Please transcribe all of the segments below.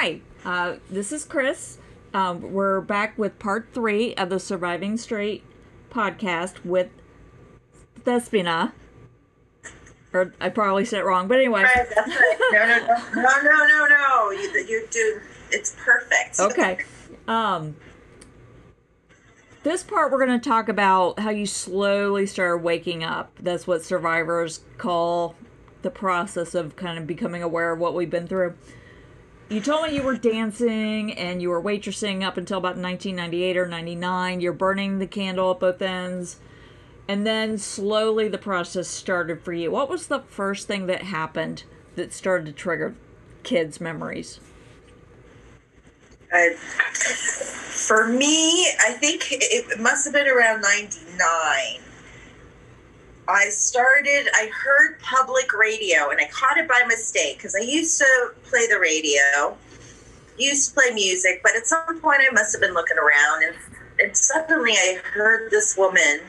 Hi, uh, this is Chris. Um, we're back with part three of the Surviving Straight podcast with Thespina. Or I probably said it wrong, but anyway. Right, that's right. No, no, no, no, no, no, no. You, you do. It's perfect. Okay. Um, this part we're going to talk about how you slowly start waking up. That's what survivors call the process of kind of becoming aware of what we've been through. You told me you were dancing and you were waitressing up until about 1998 or 99. You're burning the candle at both ends. And then slowly the process started for you. What was the first thing that happened that started to trigger kids' memories? Uh, for me, I think it must have been around 99. I started, I heard public radio and I caught it by mistake because I used to play the radio, used to play music, but at some point I must have been looking around and, and suddenly I heard this woman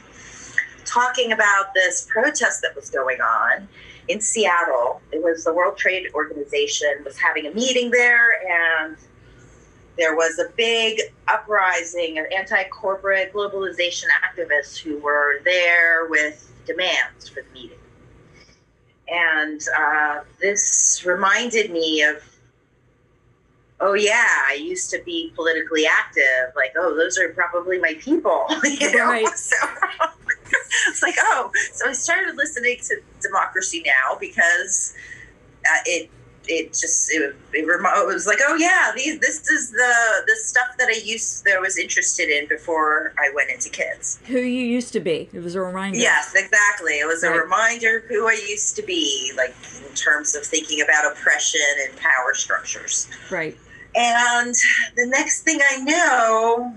talking about this protest that was going on in Seattle. It was the World Trade Organization was having a meeting there and there was a big uprising of anti-corporate globalization activists who were there with demands for the meeting. And uh, this reminded me of, oh yeah, I used to be politically active. Like, oh, those are probably my people. you know? Right. So it's like, oh, so I started listening to Democracy Now because uh, it it just it, it, remo- it was like oh yeah these this is the the stuff that I used that I was interested in before I went into kids. Who you used to be. It was a reminder. Yes, exactly. It was a reminder who I used to be, like in terms of thinking about oppression and power structures. Right. And the next thing I know,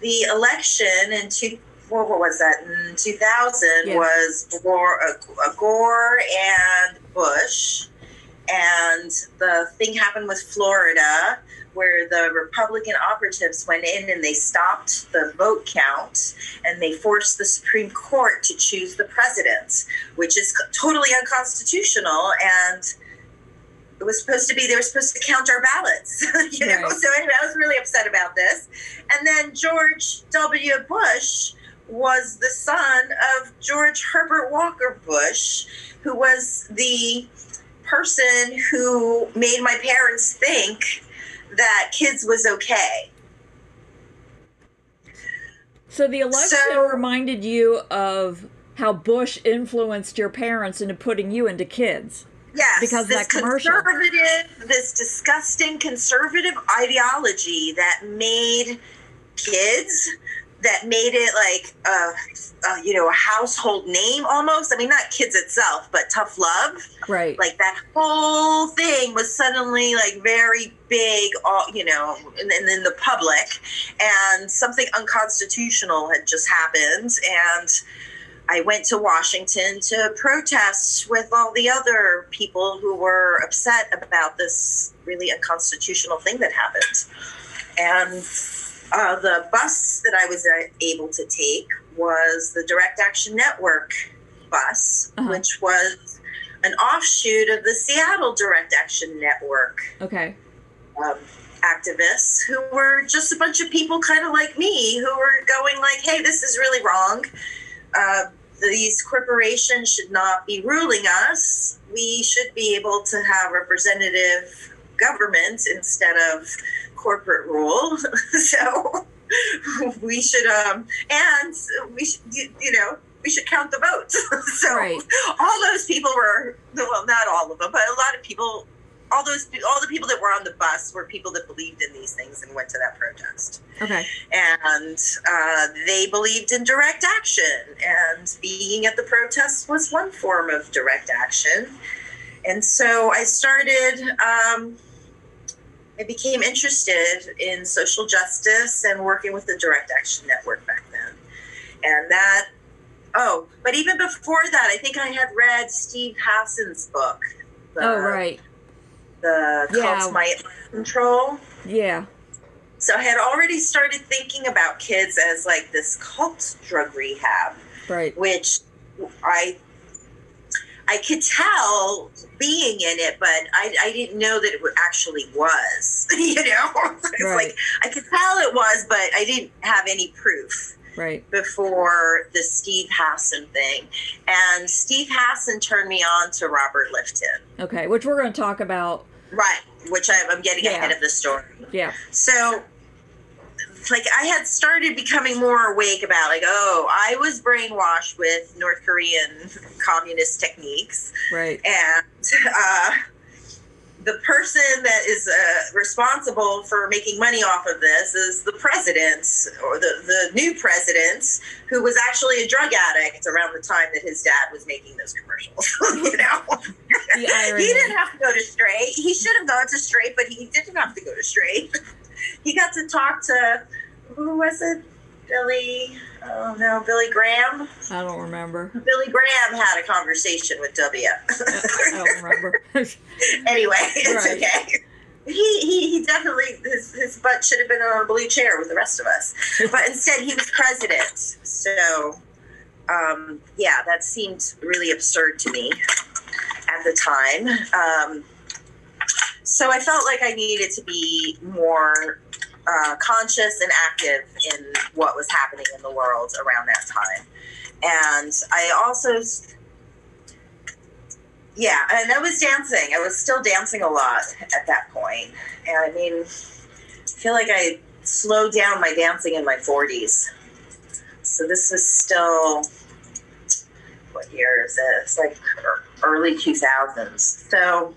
the election in two, what, what was that? In 2000 Yeah. was Gore, uh, Gore and Bush. And the thing happened with Florida, where the Republican operatives went in and they stopped the vote count and they forced the Supreme Court to choose the president, which is totally unconstitutional. And it was supposed to be they were supposed to count our ballots you know Right. so anyway i was really upset about this and then george w bush was the son of george herbert walker bush who was the person who made my parents think that kids was okay So the election So- reminded you of how Bush influenced your parents into putting you into kids. Yes, Because of this that commercial. conservative, this disgusting conservative ideology that made kids, that made it like a, a you know a household name almost. I mean, not kids itself, but tough love. Right. Like that whole thing was suddenly like very big, all you know, and, in, in the public, and something unconstitutional had just happened, and. I went to Washington to protest with all the other people who were upset about this really unconstitutional thing that happened. And uh, the bus that I was uh, able to take was the Direct Action Network bus, Uh-huh. which was an offshoot of the Seattle Direct Action Network okay. um, activists who were just a bunch of people kind of like me who were going like hey this is really wrong uh, these corporations should not be ruling us we should be able to have representative government instead of corporate rule so we should um and we should you, you know we should count the votes so Right. all those people were well not all of them but a lot of people all those all the people that were on the bus were people that believed in these things and went to that protest Okay. and uh, they believed in direct action and being at the protest was one form of direct action and so i started um, i became interested in social justice and working with the direct action network back then and that oh but even before that i think i had read steve hassan's book the, Oh, right. the Yeah. cult mind control Yeah. so I had already started thinking about kids as like this cult drug rehab, Right. which I I could tell being in it, but I, I didn't know that it actually was. you know, it's Right. like I could tell it was, but I didn't have any proof Right. before the Steve Hassan thing. And Steve Hassan turned me on to Robert Lifton. Okay. Which we're going to talk about. Right, which I, I'm getting Yeah. ahead of the story. Yeah. So, like, I had started becoming more awake about, like, oh, I was brainwashed with North Korean communist techniques. Right. And uh, the person that is uh, responsible for making money off of this is the president, or the, the new president, who was actually a drug addict around the time that his dad was making those commercials. you know? He didn't have to go to straight. He should have gone to straight, but he didn't have to go to straight. He got to talk to who was it? Billy. Oh no, Billy Graham. I don't remember. Billy Graham had a conversation with W. I don't remember. anyway, it's Right. okay. He, he, he definitely his, his butt should have been on a blue chair with the rest of us, but instead he was president. So, um, yeah, that seemed really absurd to me at the time. Um, so I felt like I needed to be more uh, conscious and active in what was happening in the world around that time. And I also yeah, and I was dancing. I was still dancing a lot at that point. And I mean, I feel like I slowed down my dancing in my 40s. So this was still, what year is it? It's like early 2000s. So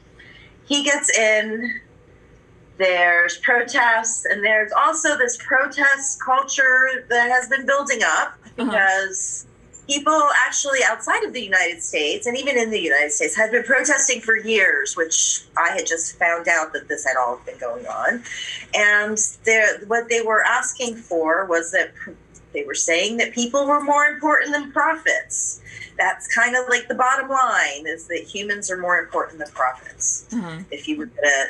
he gets in, there's protests, and there's also this protest culture that has been building up Uh-huh. because people actually outside of the United States and even in the United States had been protesting for years, which I had just found out that this had all been going on. And there, what they were asking for was that they were saying that people were more important than profits. That's kind of like the bottom line is that humans are more important than profits. Uh-huh. If you were going to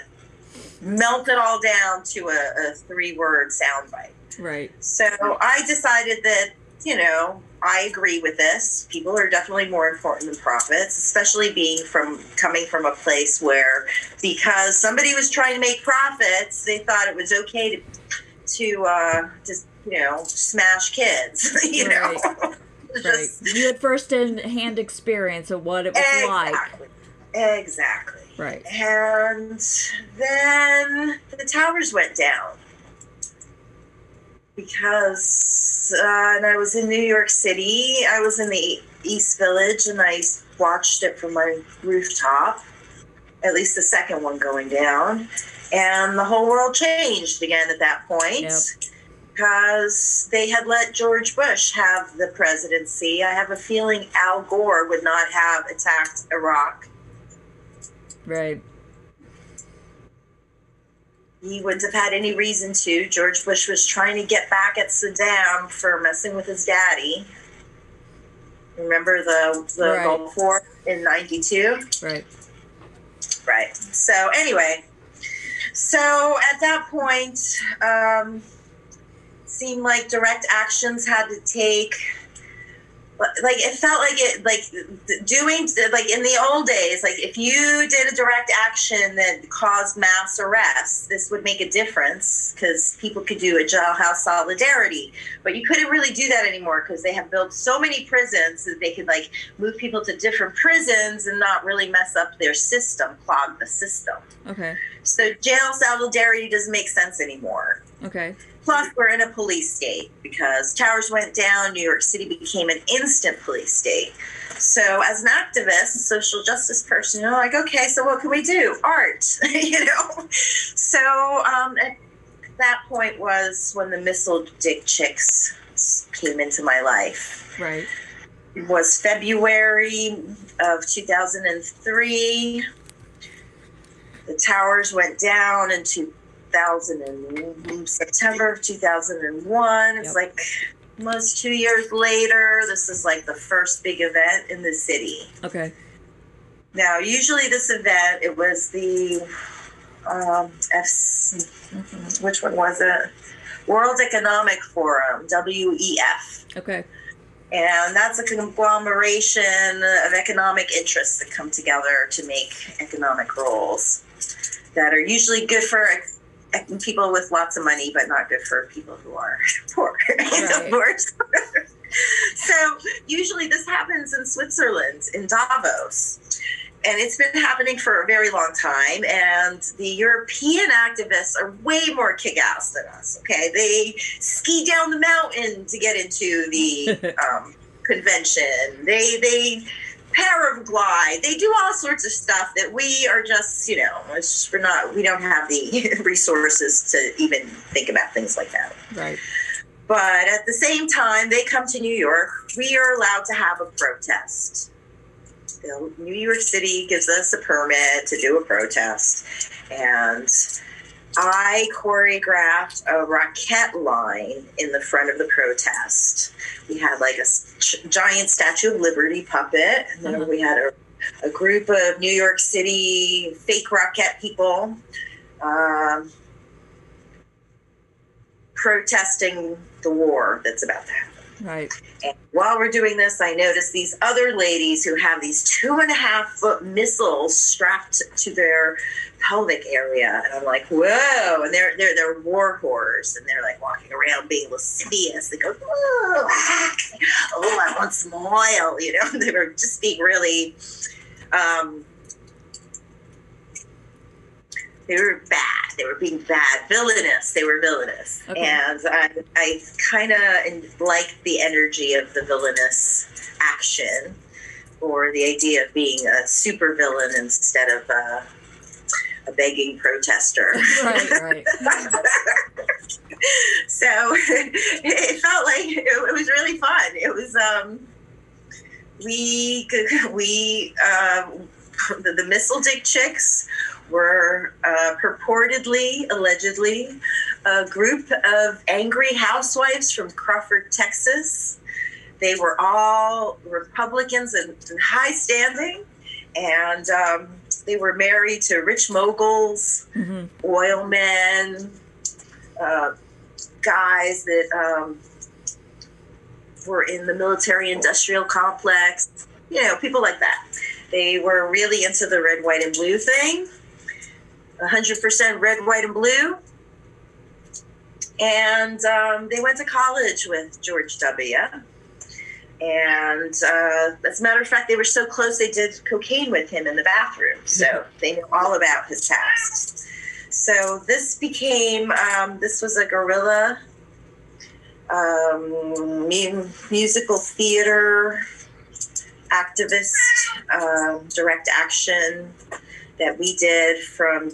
melt it all down to a, a three word soundbite. Right. So I decided that, you know, I agree with this. People are definitely more important than profits, especially being from coming from a place where because somebody was trying to make profits, they thought it was okay to to uh just, you know, smash kids, you know. It's Right. just- You had first hand experience of what it was like. exactly. Exactly. Right. And then the towers went down because, uh, and I was in New York City. I was in the East Village, and I watched it from my rooftop. At least the second one going down, and the whole world changed again at that point. Yep. Because they had let George Bush have the presidency. I have a feeling Al Gore would not have attacked Iraq Right. he wouldn't have had any reason to. George Bush was trying to get back at Saddam for messing with his daddy. Remember the, the Right. Gulf War in 92? Right. Right. So, anyway, so at that point, um, seemed like direct actions had to take. Like it felt like it, like doing, like in the old days, like if you did a direct action that caused mass arrests, this would make a difference because people could do a jailhouse solidarity. But you couldn't really do that anymore because they have built so many prisons that they could like move people to different prisons and not really mess up their system, clog the system. Okay. So jail solidarity doesn't make sense anymore. Okay. Plus, we're in a police state because towers went down. New York City became an instant police state. So, as an activist, social justice person, you're like, okay, so what can we do? Art, you know. So, um, at that point was when the missile dick chicks came into my life. Right. It was February of 2003. The towers went down in 2000 and September of 2001. It's Yep. like almost two years later. This is like the first big event in the city. Okay. Now, usually this event, it was the um, F. Which one was it? World Economic Forum, WEF Okay. And that's a conglomeration of economic interests that come together to make economic rules that are usually good for people with lots of money, but not good for people who are poor. Right. so usually this happens in Switzerland, in Davos. And it's been happening for a very long time. And the European activists are way more kick ass than us. Okay. They ski down the mountain to get into the um, convention. They, they, paraglide. They do all sorts of stuff that we are just, you know, just, we're not, we don't have the resources to even think about things like that. Right. But at the same time, they come to New York. We are allowed to have a protest. New York City gives us a permit to do a protest. And I choreographed a rocket line in the front of the protest. We had like a giant Statue of Liberty puppet, and then mm-hmm. we had a, a, group of New York City fake rocket people um, protesting the war that's about to happen. Right. And while we're doing this, I noticed these other ladies who have these two and a half foot missiles strapped to their pelvic area, and I'm like, whoa! And they're they're they're war whores, and they're like walking around being lascivious. They go, oh, oh, I want some oil, you know. they were just being really, um, they were bad. They were being bad, villainous. They were villainous, okay. and I, I kind of liked the energy of the villainous action, or the idea of being a super villain instead of. Uh, a begging protester. Right, right. so it felt like it, it, was really fun. It was um, we we uh, the, the missile dick chicks were uh, purportedly, allegedly, a group of angry housewives from Crawford, Texas. They were all Republicans and, and high standing, and um, they were married to rich moguls, mm-hmm. oil men, uh, guys that um, were in the military industrial complex, you know, people like that. They were really into the red, white, and blue thing 100% red, white, and blue. And um, they went to college with George W. And uh, as a matter of fact, they were so close they did cocaine with him in the bathroom. So they knew all about his past. So this became, um, this was a guerrilla um, musical theater activist um, direct action that we did from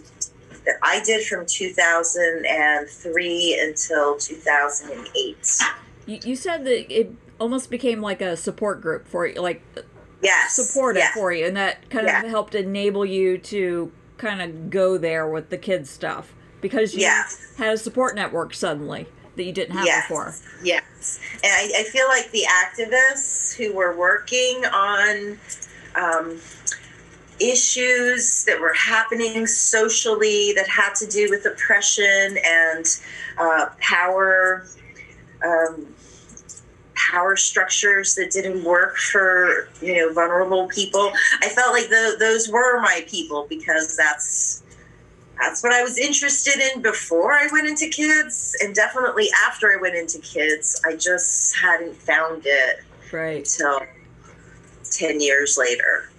that I did from 2003 until 2008. You, you said that it almost became like a support group for you, like yes, supportive yes. for you, and that kind yeah. of helped enable you to kind of go there with the kids stuff because you yes. had a support network suddenly that you didn't have yes. before. Yes, and I, I, feel like the activists who were working on um, issues that were happening socially that had to do with oppression and uh, power. Um, power structures that didn't work for you know vulnerable people. I felt like the, those were my people because that's that's what i was interested in before i went into kids and definitely after i went into kids. I just hadn't found it right. until 10 years later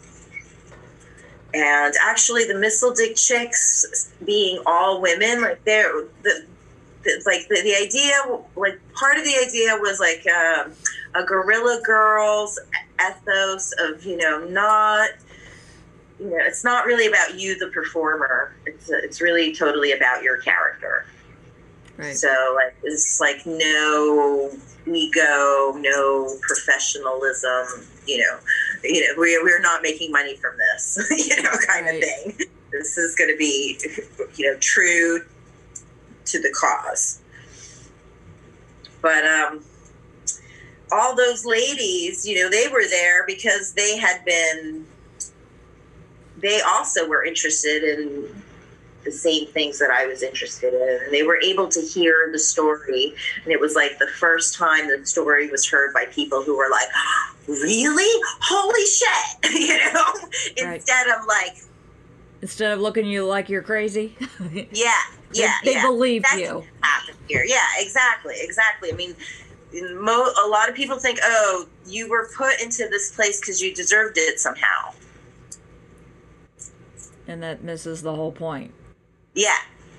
and actually the missile dick chicks being all women like they're the, like the, the idea like part of the idea was like um, a guerrilla girls ethos of you know not you know it's not really about you the performer. It's it's really totally about your character. Right. So like it's like no ego no professionalism you know you know we, we're not making money from this you know kind right. of thing this is going to be you know true to the cause. But um, all those ladies, you know, they were there because they had been, they also were interested in the same things that I was interested in. And they were able to hear the story. And it was like the first time the story was heard by people who were like, ah, really? Holy shit. you know? Right. Instead of like, Instead of looking at you like you're crazy, yeah, yeah. they, they yeah. believe That's you. happened here. Yeah, exactly, exactly. I mean, mo- a lot of people think, oh, you were put into this place because you deserved it somehow. And that misses the whole point. Yeah,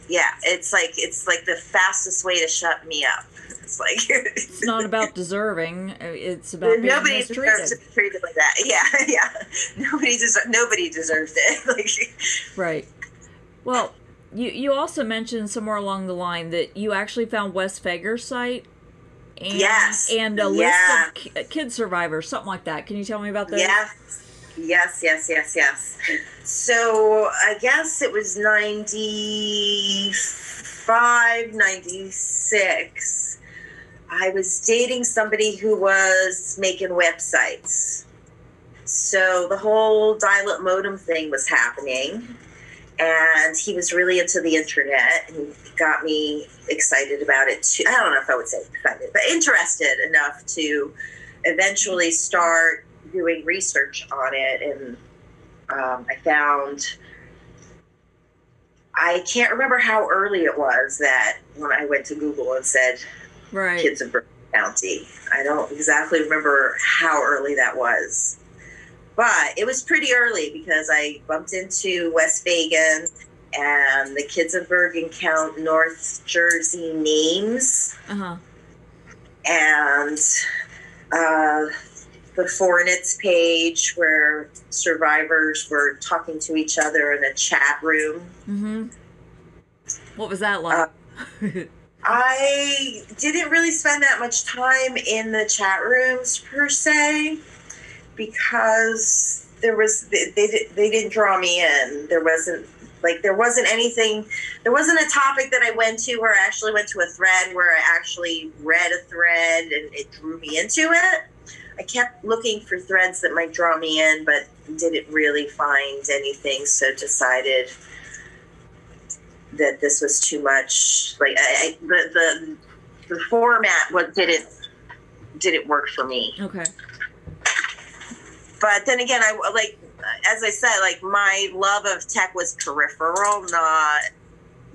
yeah. It's like it's like the fastest way to shut me up. It's like It's not about deserving. It's about being nobody mistreated. deserves to be treated like that. Yeah, yeah. Nobody deserves. Nobody deserves it. like, Right. Well, you you also mentioned somewhere along the line that you actually found Wes Fager's site. And, Yes. And a Yeah. list of ki- kid survivors, something like that. Can you tell me about that? Yes. Yes, yes, yes, yes. So I guess it was 95, 96. I was dating somebody who was making websites. So the whole dial up modem thing was happening. And he was really into the internet and got me excited about it too. I don't know if I would say excited, but interested enough to eventually start doing research on it and um, i found i can't remember how early it was that when i went to google and said Right. kids of Bergen county i don't exactly remember how early that was but it was pretty early because i bumped into Wes Fager and the kids of bergen count north jersey names Uh huh. and uh, the Fornits page where survivors were talking to each other in a chat room. Mm-hmm. What was that like? Uh, I didn't really spend that much time in the chat rooms per se because there was they they, they didn't draw me in. There wasn't like there wasn't anything there wasn't a topic that I went to where I actually went to a thread where I actually read a thread and it drew me into it. I kept looking for threads that might draw me in, but didn't really find anything. So decided that this was too much. Like I, I, the the the format what didn't didn't work for me. okay. But then again, I like as I said, like my love of tech was peripheral, not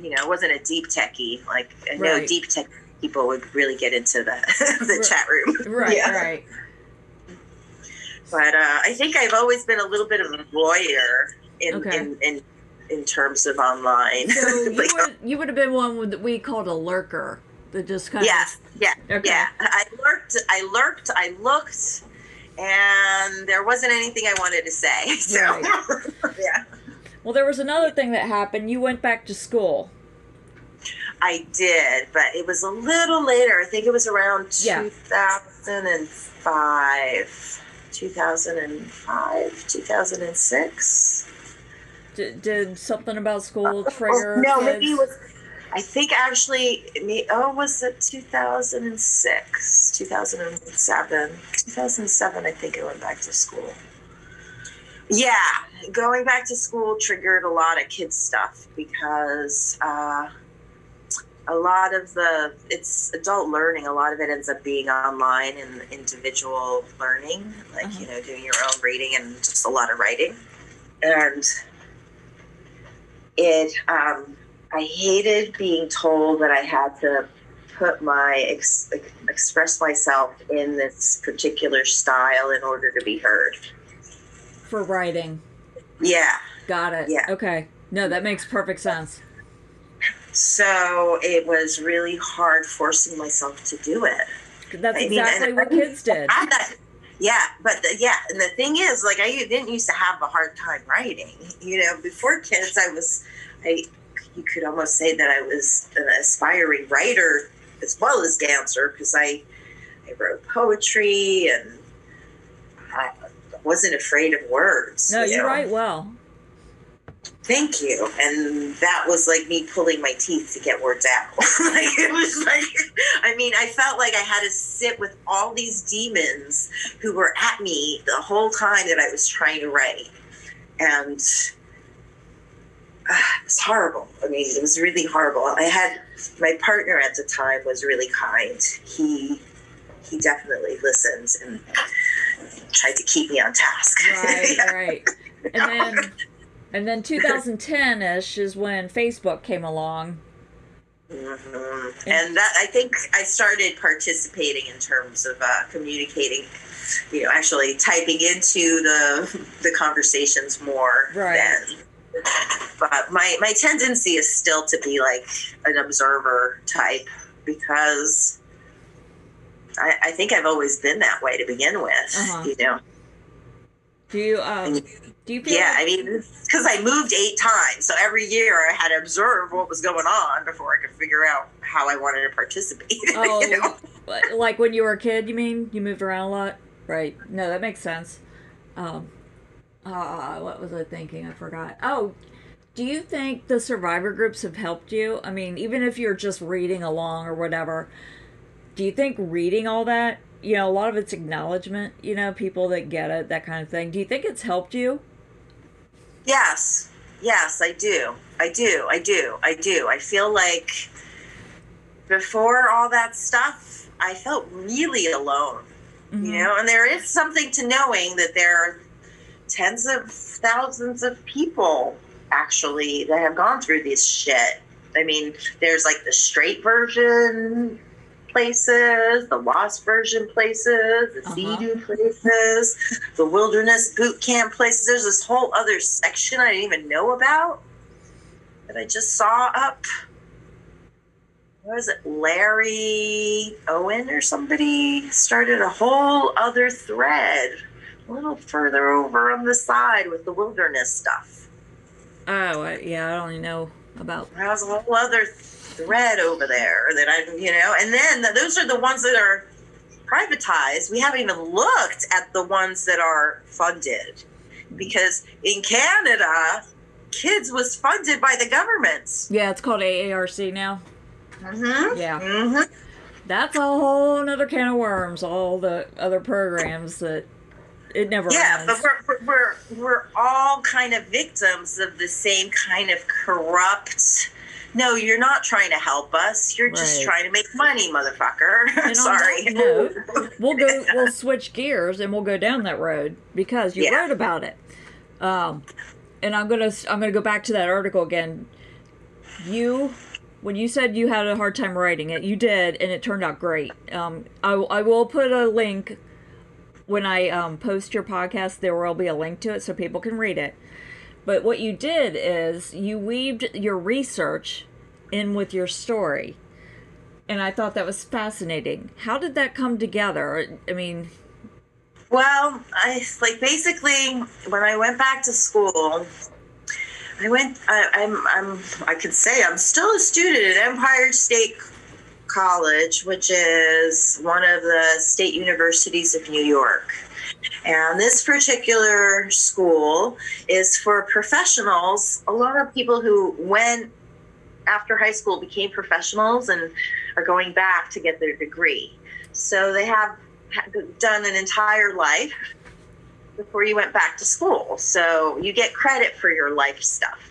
you know, it wasn't a deep techie. Like I know Right. deep tech people would really get into the the Right. chat room. Right. Yeah. Right. But uh, I think I've always been a little bit of a voyeur in Okay. in, in in terms of online. So you Like, would you would have been one that we called a lurker that just kind yes, yeah, of okay. yeah. I lurked, I lurked, I looked, and there wasn't anything I wanted to say. So yeah, Well, there was another thing that happened. You went back to school. I did, but it was a little later. I think it was around Yeah. 2005, 2005, 2006. D- did something about school Oh, trigger? no, kids? maybe it was. I think actually, oh, was it 2006, 2007, 2007? I think I went back to school. Yeah, going back to school triggered a lot of kids stuff because uh, a lot of the it's adult learning. A lot of it ends up being online and individual learning, like Uh-huh. you know, doing your own reading and just a lot of writing, and it um, i hated being told that i had to put my ex- express myself in this particular style in order to be heard for writing. yeah Got it. Yeah. Okay. No, that makes perfect sense. So it was really hard forcing myself to do it That's I exactly and- what kids did. That- yeah but the, yeah and the thing is like i didn't used to have a hard time writing you know before kids i was i you could almost say that i was an aspiring writer as well as dancer because i i wrote poetry and i wasn't afraid of words No, you know? write well. Thank you and that was like me pulling my teeth to get words out like it was like i mean i felt like i had to sit with all these demons who were at me the whole time that i was trying to write and uh, It's horrible. I mean, it was really horrible. I had my partner at the time was really kind. He he definitely listens and tried to keep me on task. Right, Yeah. right. And then and then 2010ish is when Facebook came along. Mhm. And that I think I started participating in terms of uh, communicating, you know, actually typing into the the conversations more Right. then. But my my tendency is still to be like an observer type because I, I think I've always been that way to begin with. Uh-huh. You know, Do you um do you feel yeah. like- I mean, because I moved eight times, so every year I had to observe what was going on before I could figure out how I wanted to participate. Oh, you know? like when you were a kid, you mean? You moved around a lot? Right. No, that makes sense. Um, uh, what was I thinking? I forgot. Oh, do you think the survivor groups have helped you? I mean, even if you're just reading along or whatever, do you think reading all that, you know, a lot of it's acknowledgement, you know, people that get it, that kind of thing. Do you think it's helped you? Yes, yes, I do. I do. I do. I do. I feel like before all that stuff, I felt really alone. Mhm. You know, and there is something to knowing that there are tens of thousands of people actually that have gone through this shit. I mean, there's like the straight version places, the lost version places, the Uh-huh. places, the wilderness boot camp places. There's this whole other section I didn't even know about that I just saw up. What was it? Larry Owen or somebody started a whole other thread a little further over on the side with the wilderness stuff. Oh, yeah, I don't even know about. There was a whole other thread over there that I'm, you know, and then th- those are the ones that are privatized. We haven't even looked at the ones that are funded because in Canada, kids was funded by the governments. Yeah, it's called AARC now. Mm-hmm. Yeah. Mm-hmm. That's a whole another can of worms. All the other programs that it never Yeah, ends. but we're we're we're all kind of victims of the same kind of corrupt. No, you're not trying to help us. You're just trying to make money, motherfucker. Sorry. note, we'll go. We'll switch gears and we'll go down that road because you Yeah. wrote about it. Um, and I'm gonna I'm gonna go back to that article again. You, when you said you had a hard time writing it, you did, and it turned out great. Um, I I will put a link when I um, post your podcast. There will be a link to it so people can read it. But what you did is you weaved your research in with your story and I thought that was fascinating. How did that come together? I mean, Well, I like basically when I went back to school, I went. I, I'm. I'm. I could say I'm still a student at Empire State College, which is one of the state universities of New York. And this particular school is for professionals. A lot of people who went after high school became professionals and are going back to get their degree. So they have done an entire life before you went back to school. So you get credit for your life stuff.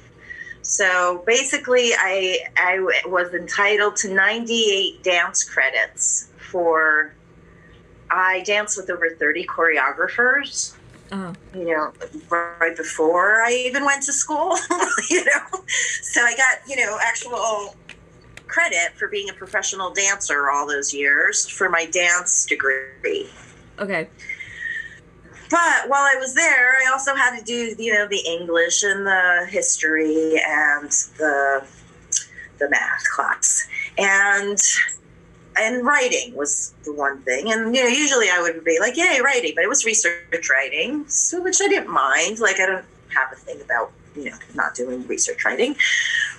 So basically, I, I was entitled to 98 dance credits for. I danced with over 30 choreographers. oh, You know, right before I even went to school. you know, so I got you know actual credit for being a professional dancer all those years for my dance degree. okay. But while I was there, I also had to do, you know, the English and the history and the the math class, and and writing was the one thing. And you know, usually I would be like, "Yay, writing!" But it was research writing, so which I didn't mind. Like I don't have a thing about you know not doing research writing.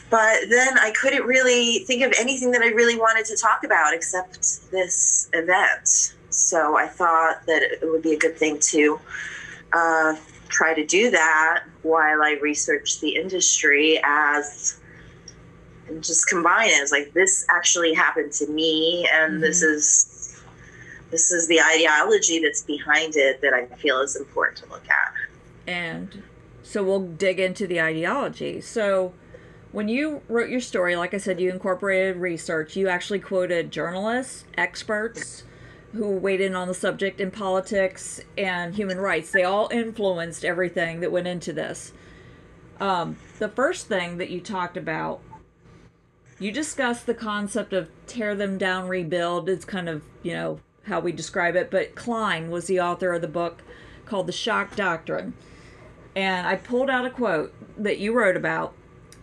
But then I couldn't really think of anything that I really wanted to talk about except this event. So I thought that it would be a good thing to uh, try to do that while I research the industry as and just combine it. It's like this actually happened to me, and this is this is the ideology that's behind it that I feel is important to look at. And so we'll dig into the ideology. So, when you wrote your story, like I said, you incorporated research. You actually quoted journalists, experts who weighed in on the subject in politics and human rights. They all influenced everything that went into this. Um, the first thing that you talked about, you discussed the concept of tear them down, rebuild. It's kind of, you know, how we describe it. But Klein was the author of the book called The Shock Doctrine. And I pulled out a quote that you wrote about,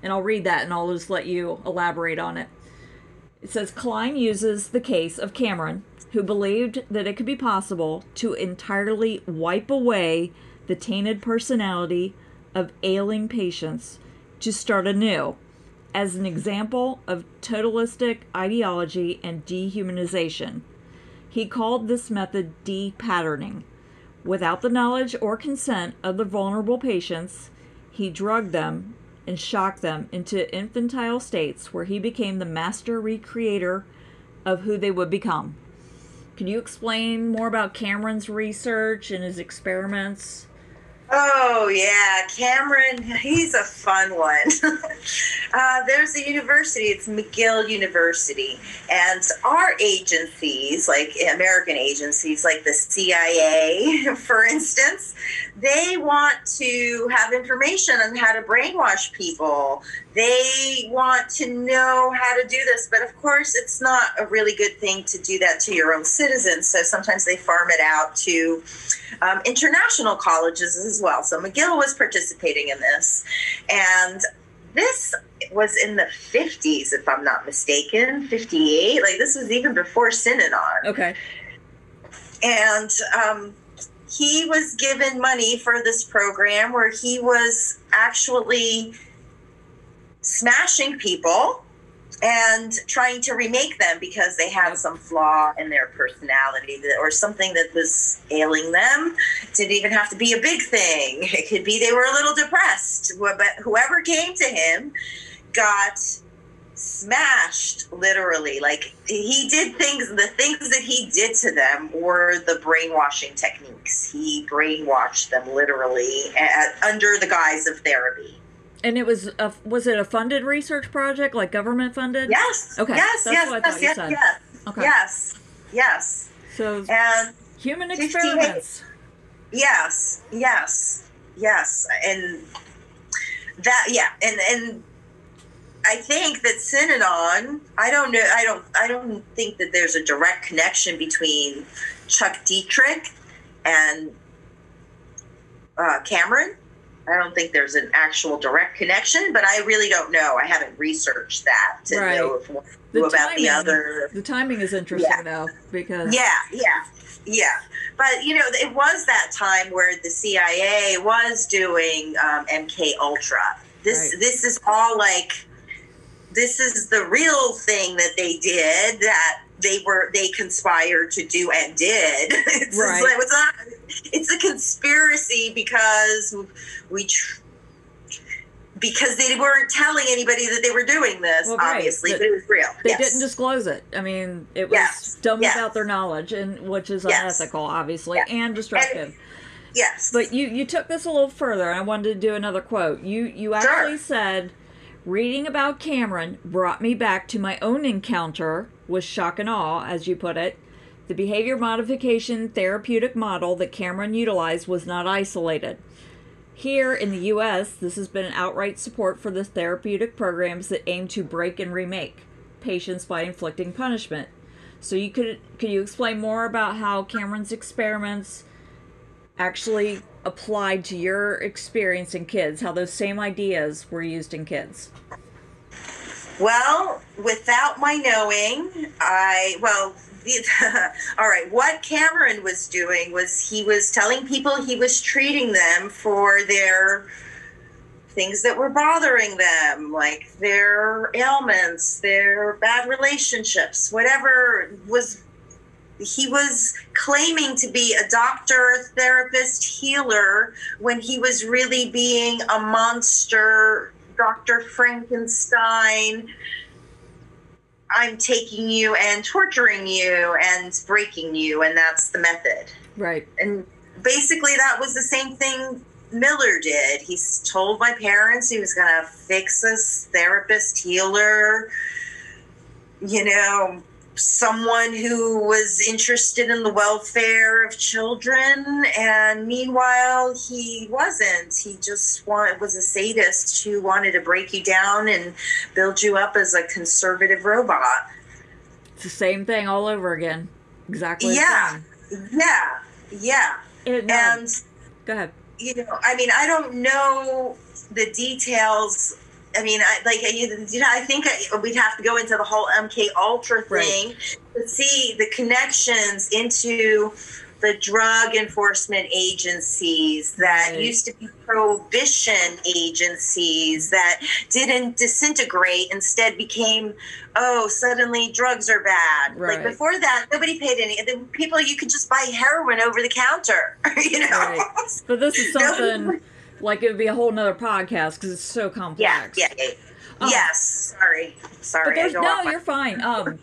and I'll read that and I'll just let you elaborate on it. It says Klein uses the case of Cameron, who believed that it could be possible to entirely wipe away the tainted personality of ailing patients to start anew, as an example of totalistic ideology and dehumanization. He called this method de-patterning. Without the knowledge or consent of the vulnerable patients, he drugged them and shocked them into infantile states where he became the master recreator of who they would become. Can you explain more about Cameron's research and his experiments? Oh yeah, Cameron. He's a fun one. uh, there's a university. It's McGill University, and our agencies, like American agencies, like the CIA, for instance, they want to have information on how to brainwash people. They want to know how to do this, but of course, it's not a really good thing to do that to your own citizens. So sometimes they farm it out to um, international colleges as well. So McGill was participating in this. And this was in the 50s, if I'm not mistaken, 58. Like this was even before Synanon. Okay. And um, he was given money for this program where he was actually smashing people and trying to remake them because they had some flaw in their personality that, or something that was ailing them. It didn't even have to be a big thing. It could be they were a little depressed. But whoever came to him got smashed literally like he did things the things that he did to them were the brainwashing techniques he brainwashed them literally at, under the guise of therapy and it was a, was it a funded research project, like government funded? Yes. Okay. Yes. That's yes. what I yes. you yes. said. Yes. Okay. Yes. Yes. So And human experiments. yes. Yes. Yes. And that. Yeah. And and. I think that Synanon, I don't know, I don't, I don't think that there's a direct connection between Chuck Dederich and uh, Cameron. I don't think there's an actual direct connection, but I really don't know. I haven't researched that to Right. know if one The knew about the timing- other. The timing is interesting Yeah. though because Yeah, yeah, yeah. But you know, it was that time where the CIA was doing um, MK Ultra. This Right. this is all like this is the real thing that they did that they were they conspired to do and did. it's, Right. like, it's not. It's a conspiracy because we. Tr- because they weren't telling anybody that they were doing this, Well, obviously, The- but it was real. they yes. didn't disclose it. I mean, it was Yes. done Yes. without their knowledge, and which is unethical, obviously, and destructive. yes, But you you took this a little further, and I wanted to do another quote. You you actually said, "Reading about Cameron brought me back to my own encounter with shock and awe, as you put it. The behavior modification therapeutic model that Cameron utilized was not isolated." Here in the US, this has been an outright support for the therapeutic programs that aim to break and remake patients by inflicting punishment. So you could could you explain more about how Cameron's experiments actually applied to your experience in kids, how those same ideas were used in kids? Well, without my knowing, I well, all right. What Cameron was doing was he was telling people he was treating them for their things that were bothering them, like their ailments, their bad relationships, whatever was. He was claiming to be a doctor, therapist, healer when he was really being a monster Dr. Frankenstein. I'm taking you and torturing you and breaking you, and that's the method. Right. And basically, that was the same thing Miller did. He's told my parents he was going to fix us, therapist, healer, you know, someone who was interested in the welfare of children. And meanwhile, he wasn't. He just want, was a sadist who wanted to break you down and build you up as a conservative robot. It's the same thing all over again. Exactly. Yeah. Yeah. Yeah. It, no, And go ahead. you know, I mean, I don't know the details. I mean, I like you know, I think I, we'd have to go into the whole MK Ultra Right. thing to see the connections into the drug enforcement agencies that Right. used to be prohibition agencies that didn't disintegrate instead became oh suddenly drugs are bad Right. like before that nobody paid any the people you could just buy heroin over the counter you know Right. But this is something like it would be a whole nother podcast because it's so complex. Yeah, yeah, yeah. Oh. Yes. Sorry. Sorry. There's no, you're fine. Um,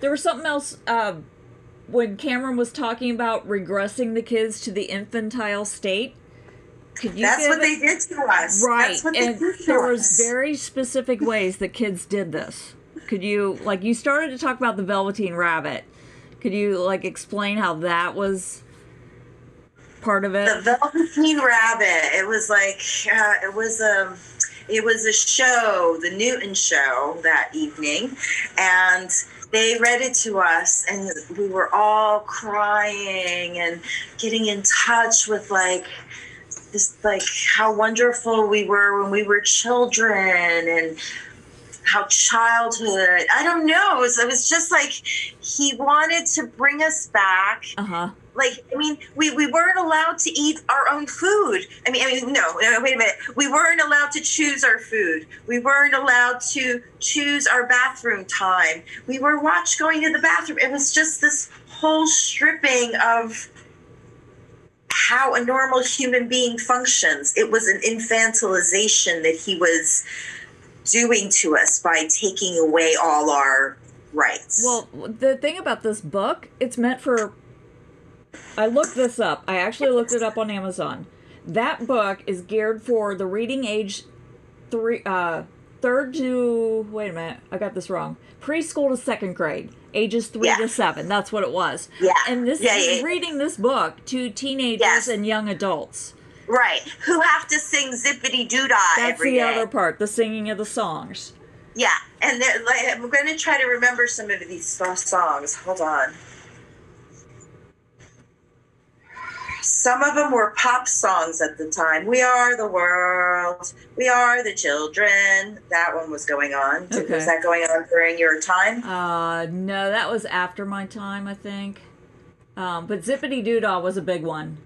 there was something else. Uh, when Cameron was talking about regressing the kids to the infantile state. Could you That's what it- they did to us. Right, That's what they and there was us. very specific ways that kids did this. Could you like you started to talk about the Velveteen Rabbit? Could you like explain how that was part of it? the? Velveteen Rabbit. It was like uh, it was a it was a show, the Newton show that evening, and they read it to us, and we were all crying and getting in touch with like this, like how wonderful we were when we were children, and how childhood. I don't know. It was, it was just like he wanted to bring us back Uh huh. Like I mean, we, we weren't allowed to eat our own food. I mean, I mean, no, no, wait a minute. We weren't allowed to choose our food. We weren't allowed to choose our bathroom time. We were watched going to the bathroom. It was just this whole stripping of how a normal human being functions. It was an infantilization that he was doing to us by taking away all our rights. Well, the thing about this book, it's meant for. I looked this up. I actually looked it up on Amazon. That book is geared for the reading age three, uh, third to. Wait a minute, I got this wrong. Preschool to second grade, ages three Yeah. to seven. That's what it was. Yeah. And this Yeah, is yeah, yeah. reading this book to teenagers Yes. and young adults. right. Who have to sing zippity doo dah That's the day. other part, the singing of the songs. Yeah, and like, I'm going to try to remember some of these songs. Hold on. Some of them were pop songs at the time. We are the world. We are the children. That one was going on. Okay. Was that going on during your time? Uh, no, that was after my time, I think. Um, but Zippity Doodah was a big one.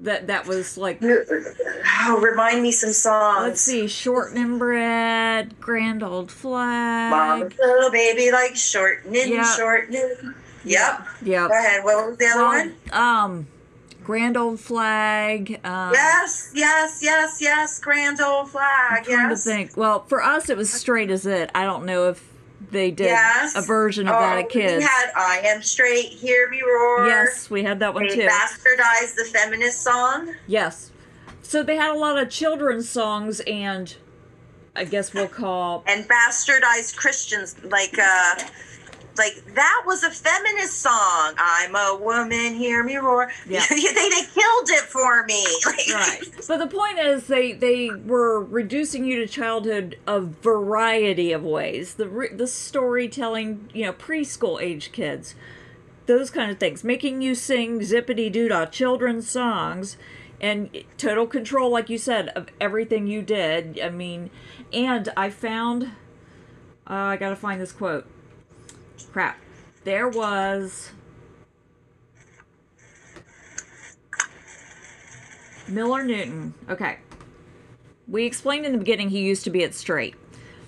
That that was like Oh, remind me some songs. let's see, shortening bread, grand old flag. Little baby like shortening, Yeah. shortening. Yep. Yep. Go ahead. What was the other Well, one? um, grand old flag. Um, Yes, yes, yes, yes. Grand old flag. trying Yes. to think. Well, for us, it was straight as it. I don't know if they did Yes. a version of that Oh, at kids. We had I Am Straight, Hear Me Roar. yes, we had that one They too. bastardized the feminist song. Yes. So they had a lot of children's songs and I guess we'll call And bastardized Christians like uh like that was a feminist song. I'm a woman, hear me roar. Yeah. they, they killed it for me. Like, right. But the point is, they they were reducing you to childhood a variety of ways. The the storytelling, you know, preschool age kids, those kind of things, making you sing zippity doo dah children's songs, and total control, like you said, of everything you did. I mean, and I found, uh, I gotta find this quote. Crap, there was. Miller Newton. Okay. We explained in the beginning he used to be at Straight.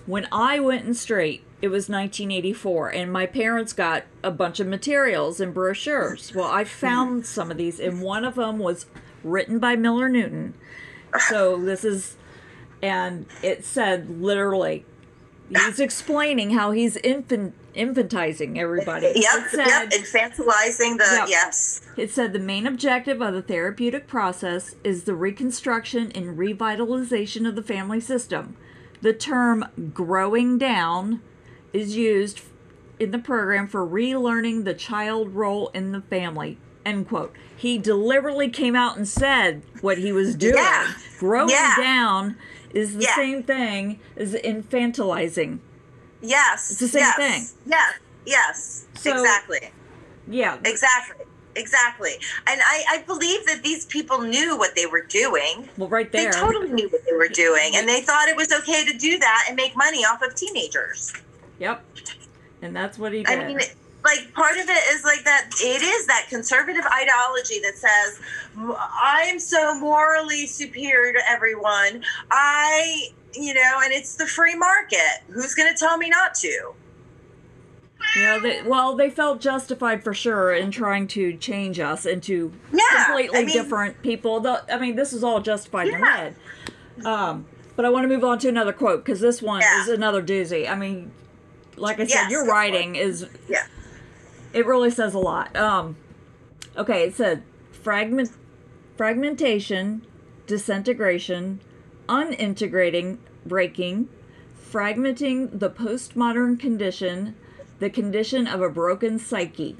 When I went in Straight, it was 1984, and my parents got a bunch of materials and brochures. Well, I found some of these, and one of them was written by Miller Newton. So this is, and it said literally, he's explaining how he's infant infantizing everybody. Yep, said, yep, infantilizing the Yep. yes. It said the main objective of the therapeutic process is the reconstruction and revitalization of the family system. The term growing down is used in the program for relearning the child role in the family. End quote. He deliberately came out and said what he was doing. Yeah. Growing Yeah. down is the Yeah. same thing as infantilizing. Yes. It's the same yes, thing. Yes. Yes. So- exactly. Yeah. Exactly. Exactly. And I, I believe that these people knew what they were doing. Well, right there. They totally knew what they were doing. And they thought it was okay to do that and make money off of teenagers. Yep. And that's what he did. I mean, like part of it is like that. It is that conservative ideology that says I'm so morally superior to everyone. I, you know, and it's the free market. Who's going to tell me not to? Yeah, they, well, they felt justified for sure in trying to change us into Yeah, completely I mean- different people. The, I mean, this is all justified in your Yeah. head. Um, but I want to move on to another quote because this one Yeah. is another doozy. I mean, like I said, Yes, your writing is Yeah. it really says a lot. Um, okay, it said fragment, fragmentation, disintegration, unintegrating, breaking, fragmenting the postmodern condition, the condition of a broken psyche.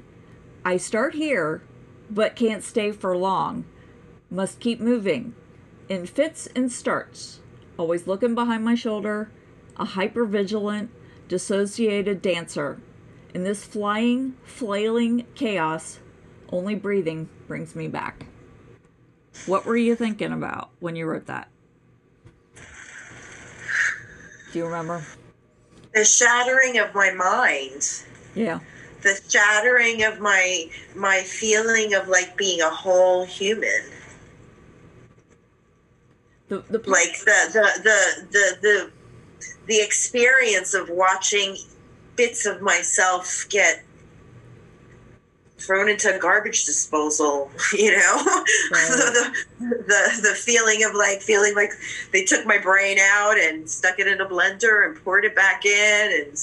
I start here, but can't stay for long. Must keep moving. In fits and starts. Always looking behind my shoulder. A hypervigilant, dissociated dancer. In this flying, flailing chaos, only breathing brings me back. What were you thinking about when you wrote that? Do you remember? The shattering of my mind. Yeah. The shattering of my my feeling of like being a whole human. The the like the the the the the, the experience of watching bits of myself get thrown into a garbage disposal you know Right. the, the the feeling of like feeling like they took my brain out and stuck it in a blender and poured it back in and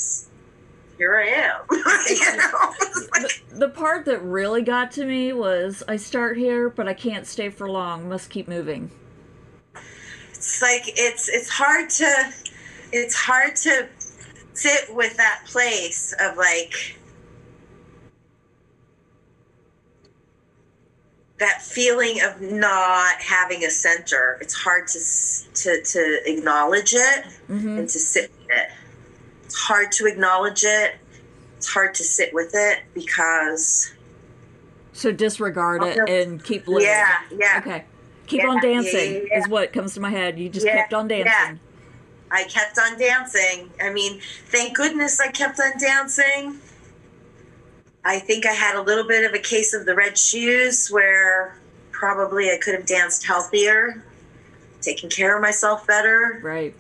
here i am you know the, the part that really got to me was I start here, but I can't stay for long. Must keep moving. it's like it's it's hard to it's hard to sit with that place of like that feeling of not having a center it's hard to to to acknowledge it hmm and to sit with it it's hard to acknowledge it it's hard to sit with it because So disregard it and keep living. yeah yeah Okay. Keep Yeah, on dancing yeah, yeah. is what comes to my head. You just kept on dancing. I kept on dancing. I mean, thank goodness I kept on dancing. I think I had a little bit of a case of the red shoes where probably I could have danced healthier, taken care of myself better, Right.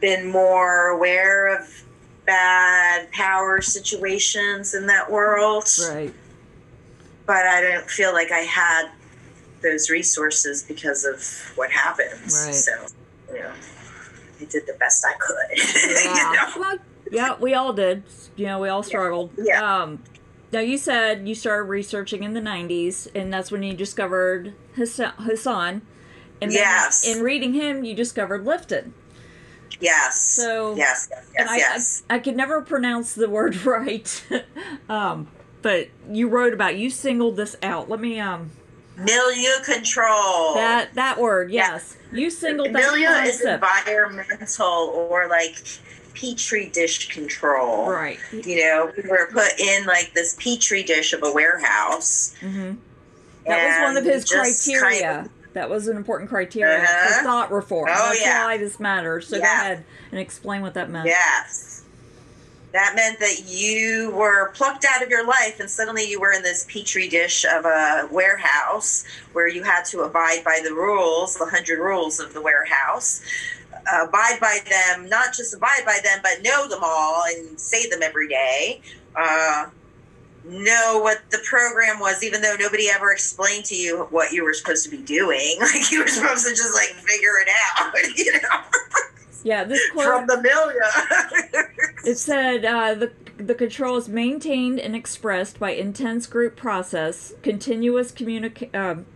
been more aware of bad power situations in that world. Right. But I don't feel like I had those resources because of what happened. Right. So, you know, I did the best I could. you Yeah. know? Well, yeah, we all did. You know, we all struggled. Yeah. Um, now you said you started researching in the '90s, and that's when you discovered Hassan. And then Yes. in reading him, you discovered Lifton. Yes. So- yes, yes, yes, and I, yes. I, I could never pronounce the word right. um, but you wrote about you singled this out. Let me um Milieu control. that that word. Yes, you singled that Milieu is environmental or like petri dish control. Right. You know, we were put in like this petri dish of a warehouse. hmm That was one of his criteria. kind of- that was an important criteria for Uh-huh. thought reform. Oh, That's yeah. why this matters. So go ahead and explain what that meant. Yes. That meant that you were plucked out of your life and suddenly you were in this petri dish of a warehouse where you had to abide by the rules, the hundred rules of the warehouse. Abide by them, not just abide by them, but know them all and say them every day. Uh, know what the program was, even though nobody ever explained to you what you were supposed to be doing. Like you were supposed to just like figure it out, you know? Yeah, this quote from the milieu. it said uh, the the control is maintained and expressed by intense group process, continuous communica- um,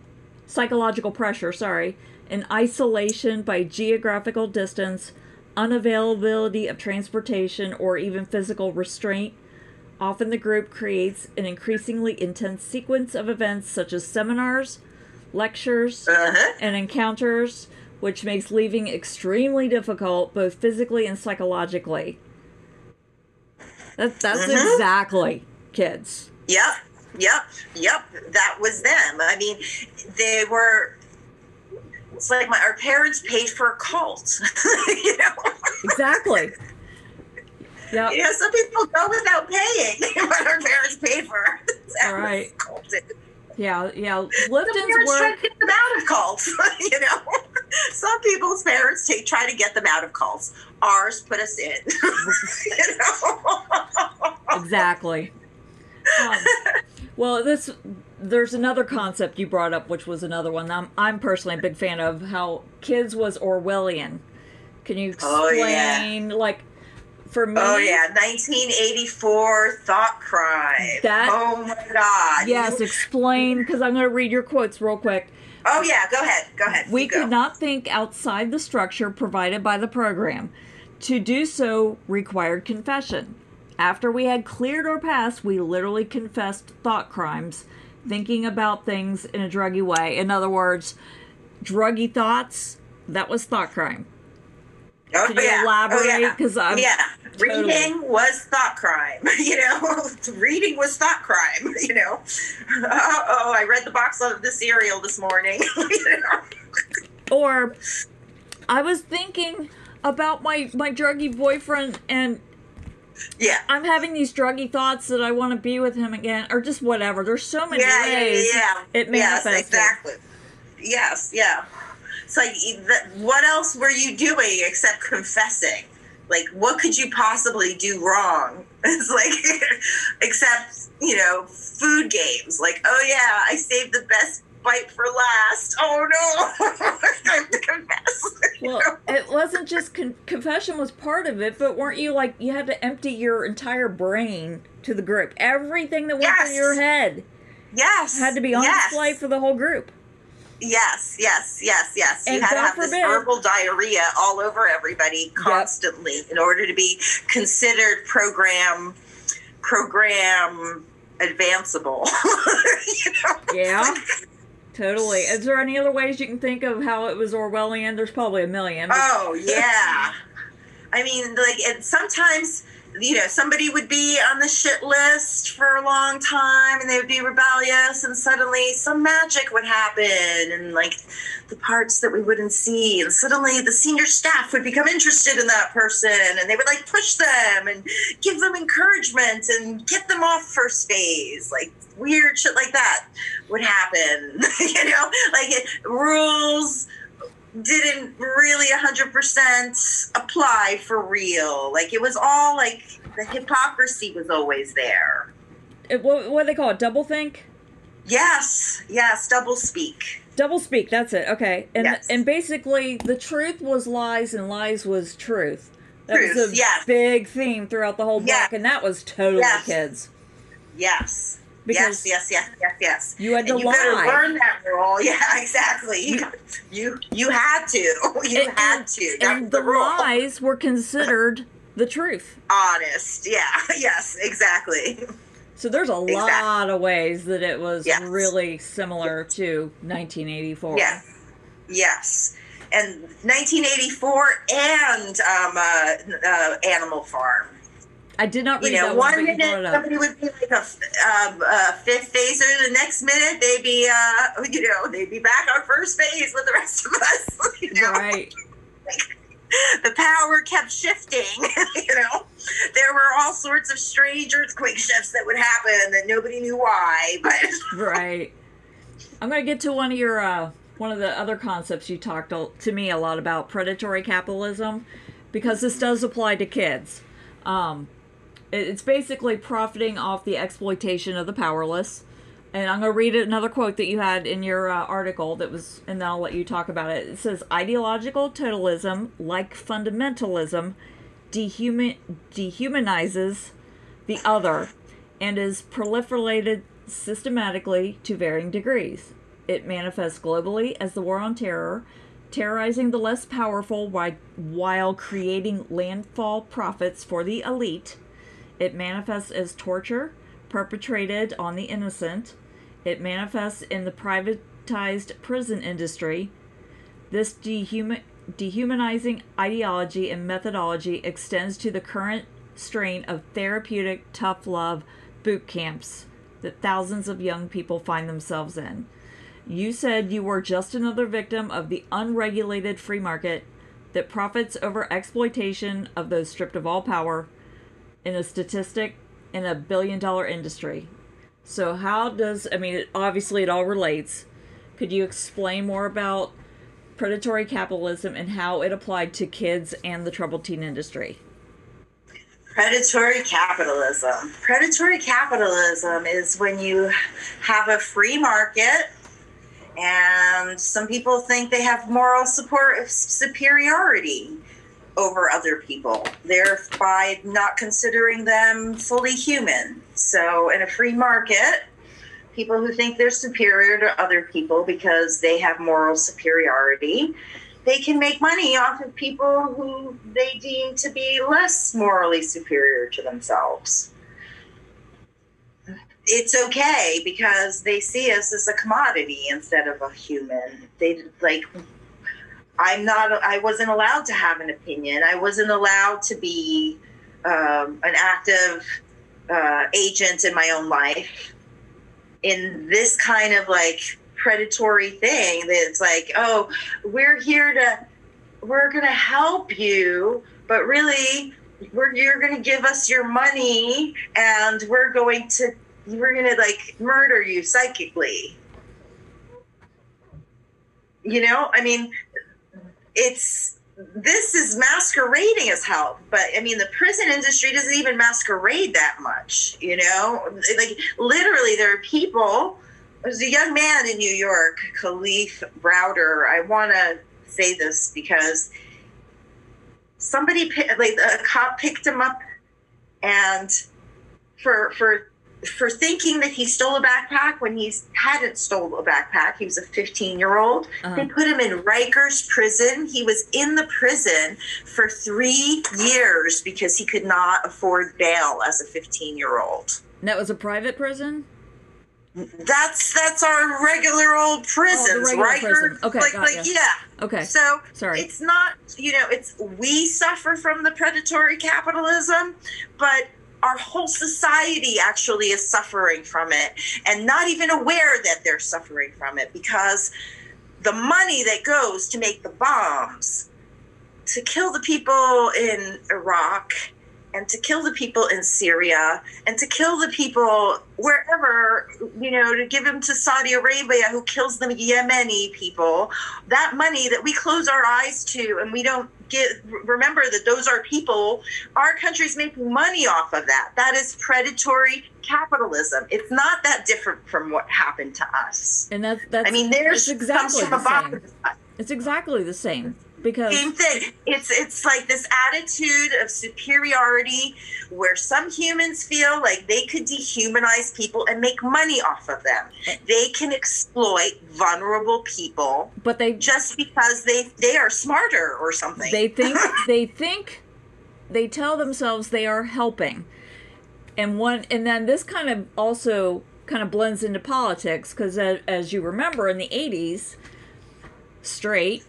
psychological pressure, sorry, and isolation by geographical distance, unavailability of transportation, or even physical restraint. Often the group creates an increasingly intense sequence of events such as seminars, lectures, uh-huh. and encounters, which makes leaving extremely difficult both physically and psychologically. That, that's Mhm. exactly kids. Yep, yep, yep. That was them. I mean, they were. It's like my our parents paid for a cult. you know, Exactly. Yeah. you know, some people go without paying, but our parents paid for it. That was Right. Yeah, yeah. Some Lifton's parents try work. to get them out of cults. you know, some people's parents take try to get them out of cults. Ours put us in. you know. Exactly. Um, well, this there's another concept you brought up, which was another one I'm, I'm personally a big fan of. How kids was Orwellian. Can you Oh, explain, yeah. like, for me? Oh yeah, 1984 thought crime. That- oh my god. Yes, explain because I'm going to read your quotes real quick. oh yeah, go ahead. Go ahead. We You go. could not think outside the structure provided by the program. To do so required confession. After we had cleared our past, we literally confessed thought crimes, thinking about things in a druggy way. In other words, druggy thoughts, that was thought crime. Oh, Could you yeah. Oh, elaborate? Oh, yeah. I'm- yeah. totally- Reading was thought crime. You know, reading was thought crime. You know, oh, I read the box of the cereal this morning. you know? Or I was thinking about my, my druggy boyfriend and Yeah. I'm having these druggy thoughts that I want to be with him again, or just whatever. There's so many Yeah, yeah, ways yeah. it yes, manifested. exactly. Yes, yeah. It's like, what else were you doing except confessing? Like, what could you possibly do wrong? It's like, except, you know, food games. Like, oh yeah, I saved the best bite for last. Oh no, I have confess. Well, it wasn't just con- confession was part of it, but weren't you like you had to empty your entire brain to the group? Everything that went Yes. through your head yes. had to be on yes. display for the whole group. Yes, yes, yes, yes. You And had to have this forbid- verbal diarrhea all over everybody constantly in order to be considered program program advanceable. you know? Yeah, totally. Is there any other ways you can think of how it was Orwellian? There's probably a million. Oh yeah. I mean, like, and sometimes you know somebody would be on the shit list for a long time, and they would be rebellious, and suddenly some magic would happen, and like the parts that we wouldn't see, and suddenly the senior staff would become interested in that person, and they would like push them and give them encouragement and get them off first phase, like weird shit like that would happen. you know, like it, rules didn't really 100% apply for real. Like it was all like the hypocrisy was always there. It- what, what do they call it? Double think? Yes, yes, double speak. Double speak. That's it. Okay. And Yes. and basically, the truth was lies, and lies was truth. That was Truth, a yes. big theme throughout the whole book, Yes. and that was totally kids. Yes. Because yes, yes, yes, yes, yes. you had to and you lie. learn that rule. Yeah, exactly. You you, you had to. You And- had to. That and the, the rule. lies were considered the truth. Honest. Yeah. Yes. Exactly. So there's a Exactly. lot of ways that it was Yes. really similar to 1984. Yes. Yes. And 1984 and um, uh, uh, Animal Farm. I did not read You know, that one, one minute somebody would be like a, um, a fifth phaser, the next minute they'd be, uh, you know, they'd be back on first phase with the rest of us. You know? Right. The power kept shifting. You know, there were all sorts of strange earthquake shifts that would happen that nobody knew why. But right. I'm going to get to one of your uh, one of the other concepts you talked to me a lot about predatory capitalism because this does apply to kids. Um, it's basically profiting off the exploitation of the powerless And I'm going to read another quote that you had in your uh, article that was, and then I'll let you talk about it. It says ideological totalism, like fundamentalism, dehuman- dehumanizes the other and is proliferated systematically to varying degrees. It manifests globally as the war on terror, terrorizing the less powerful while, while creating landfall profits for the elite. It manifests as torture perpetrated on the innocent. It manifests in the privatized prison industry. This dehuman- dehumanizing ideology and methodology extends to the current strain of therapeutic tough love boot camps that thousands of young people find themselves in. You said you were just another victim of the unregulated free market that profits over exploitation of those stripped of all power in a statistic in a billion dollar industry. So, how does, I mean, obviously it all relates. Could you explain more about predatory capitalism and how it applied to kids and the troubled teen industry? Predatory capitalism. Predatory capitalism is when you have a free market and some people think they have moral support superiority over other people, thereby not considering them fully human. So, in a free market, people who think they're superior to other people because they have moral superiority, they can make money off of people who they deem to be less morally superior to themselves. It's okay because they see us as a commodity instead of a human. They like I'm not, I wasn't allowed to have an opinion. I wasn't allowed to be um, an active uh, agent in my own life. In this kind of like predatory thing that's like, oh, we're here to, we're going to help you, but really, we're, you're going to give us your money and we're going to, we're going to like murder you psychically. You know, I mean, it's this is masquerading as help but i mean the prison industry doesn't even masquerade that much you know? Like literally there are people there's a young man in new york kalief browder. I want to say this because somebody like a cop picked him up and for for for thinking that he stole a backpack when he hadn't stole a backpack. He was a 15 year old. Uh-huh. They put him in Rikers prison. He was in the prison for three years because he could not afford bail as a 15 year old. That was a private prison. That's that's our regular old prisons, oh, Rikers. Prison. Okay, like, like yeah. Okay. So sorry, it's not you know it's we suffer from the predatory capitalism, but our whole society actually is suffering from it and not even aware that they're suffering from it because the money that goes to make the bombs to kill the people in Iraq and to kill the people in Syria and to kill the people wherever, you know, to give them to Saudi Arabia who kills the Yemeni people, that money that we close our eyes to and we don't get remember that those are people our country's making money off of that. That is predatory capitalism. It's not that different from what happened to us. And that's that's i mean there's exactly the same. it's exactly the same because same thing. It's it's like this attitude of superiority where some humans feel like they could dehumanize people and make money off of them. They can exploit vulnerable people, but they just because they they are smarter or something. They think they think they tell themselves they are helping. And one and then this kind of also kind of blends into politics because as, as you remember in the 80s straight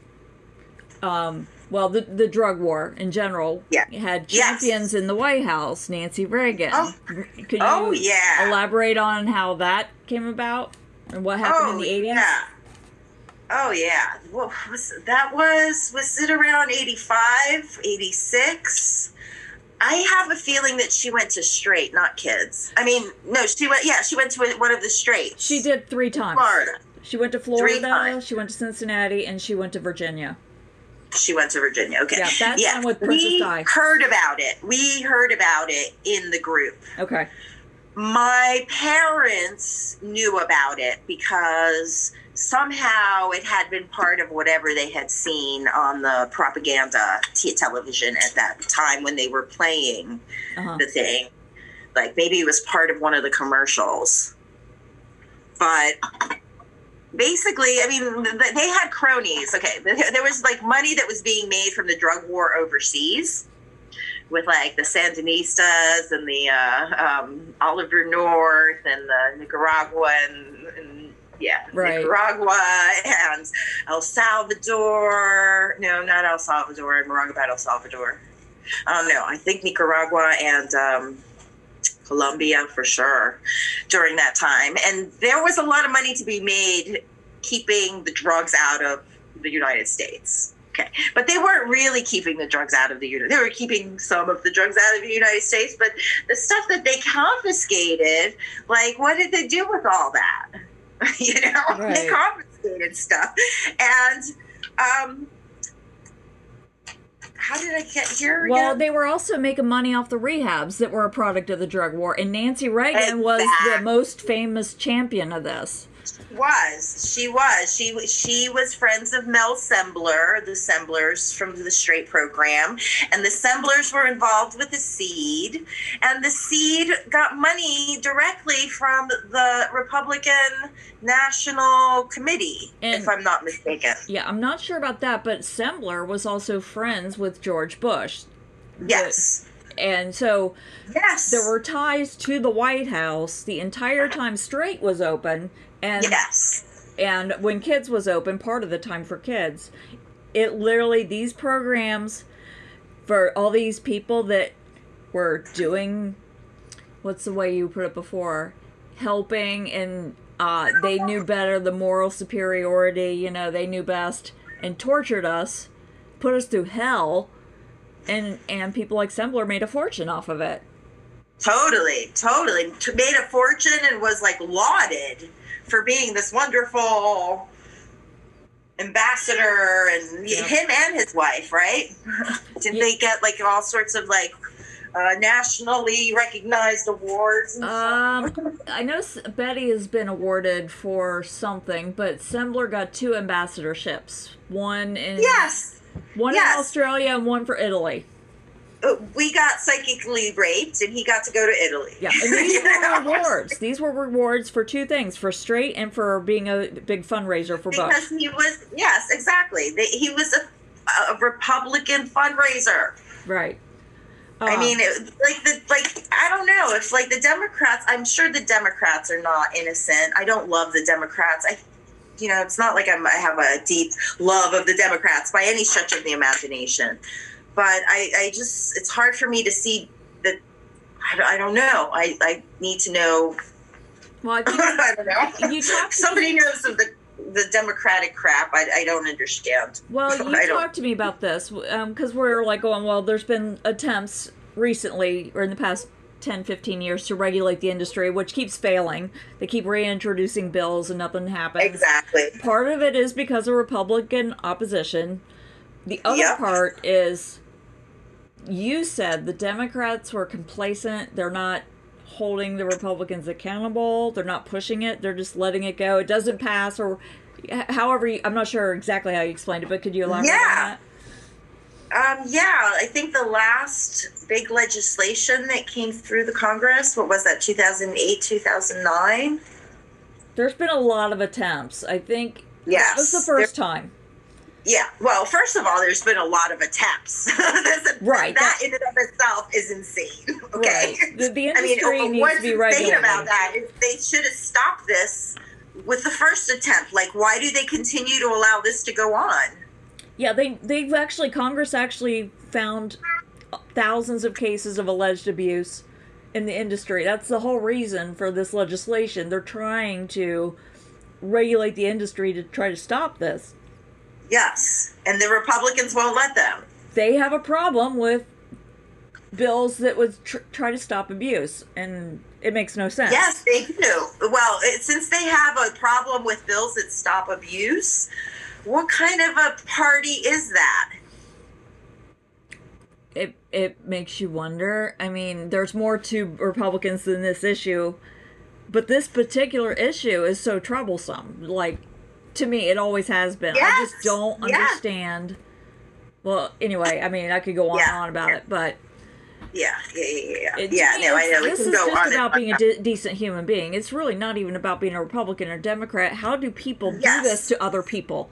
um, well, the the drug war in general yeah. had champions yes. in the White House, Nancy Reagan. Oh, Could you oh yeah. elaborate on how that came about and what happened oh, in the eighties? Yeah. Oh yeah. Well, was, that was was it around 85, 86? I have a feeling that she went to straight, not kids. I mean, no, she went. Yeah, she went to one of the straights. She did three times. Florida. She went to Florida. She went to Cincinnati, and she went to Virginia she went to Virginia. Okay. Yeah, that's yeah. we Di. heard about it. We heard about it in the group. Okay. my parents knew about it because somehow it had been part of whatever they had seen on the propaganda t- television at that time when they were playing Uh-huh. the thing. Like maybe it was part of one of the commercials. But basically, I mean, th- they had cronies. Okay, there was like money that was being made from the drug war overseas with like the Sandinistas and the uh, um, Oliver North and the Nicaraguan. And, yeah, Right. Nicaragua and El Salvador. No, not El Salvador. I'm wrong about El Salvador. Oh no, I think Nicaragua and um, Colombia for sure during that time. And there was a lot of money to be made keeping the drugs out of the United States. Okay, but they weren't really keeping the drugs out of the United. They were keeping some of the drugs out of the United States, but the stuff that they confiscated, like, what did they do with all that? you know, they confiscated stuff, and um, how did I get here? Well, again? they were also making money off the rehabs that were a product of the drug war, and Nancy Reagan was the most famous champion of this. Was. She was. She was she was friends of Mel Sembler, the Semblers from the Straight program, and the Semblers were involved with the Seed, and the Seed got money directly from the Republican National Committee, And- if I'm not mistaken. Yeah, I'm not sure about that, but Sembler was also friends with George Bush. Yes, And so yes, there were ties to the White House the entire time Straight was open, and yes, and when Kids was open, part of the time for kids, it literally these programs for all these people that were doing what's the way you put it before? Helping and uh, they knew better the moral superiority you know they knew best and tortured us put us through hell and and people like Sembler made a fortune off of it. Totally, totally. Made a fortune and was like lauded for being this wonderful ambassador and Yeah. him and his wife, right? Didn't they get like all sorts of like uh, nationally recognized awards? And? Um, I know Betty has been awarded for something, but Sembler got two ambassadorships. One in yes, one yes. in Australia and one for Italy. Uh, we got psychically raped, and he got to go to Italy. Yeah, and these were rewards. These were rewards for two things: for straight and for being a big fundraiser for because Bush. he was yes, exactly. He was a, a Republican fundraiser. Right. I Uh, mean, it, like the like I don't know if like the Democrats. I'm sure the Democrats are not innocent. I don't love the Democrats. I, you know, it's not like I'm, I have a deep love of the Democrats by any stretch of the imagination. But I, I just it's hard for me to see that. I, don't- I don't know. I, I need to know. well, I think I don't know. You talked to Somebody knows of the the Democratic crap. I, I don't understand. Well, you talked to me about this um, because we're like going, well, there's been attempts recently or in the past 10, 15 years to regulate the industry, which keeps failing. They keep reintroducing bills and nothing happens. Exactly. Part of it is because of Republican opposition. The other Yep. part is you said the Democrats were complacent. They're not holding the Republicans accountable. They're not pushing it. They're just letting it go. It doesn't pass or however you, I'm not sure exactly how you explained it, but could you elaborate Yeah. on that? Um, yeah, I think the last big legislation that came through the Congress, what was that, 2008, 2009? There's been a lot of attempts. I think Yes. that was the first time. Yeah, well, first of all, there's been a lot of attempts. A- Right, That, that- in and of itself is insane. Okay. Right. The, the I mean, industry needs to be regulated. about that is they should have stopped this with the first attempt. Like, why do they continue to allow this to go on? Yeah, they they've actually Congress actually found thousands of cases of alleged abuse in the industry. That's the whole reason for this legislation. They're trying to regulate the industry to try to stop this. Yes, and the Republicans won't let them. They have a problem with bills that would tr- try to stop abuse, and it makes no sense. Yes, they do. Well, it, since they have a problem with bills that stop abuse, what kind of a party is that? it it makes you wonder. I mean, there's more to Republicans than this issue, but this particular issue is so troublesome. Like to me, it always has been. I just don't yeah. understand. Well, anyway, I mean, I could go on and on about it, but Yeah, yeah, yeah, yeah. it, yeah, no, I know. This is go just on and about on. being a de- decent human being. It's really not even about being a Republican or Democrat. How do people Yes. do this to other people?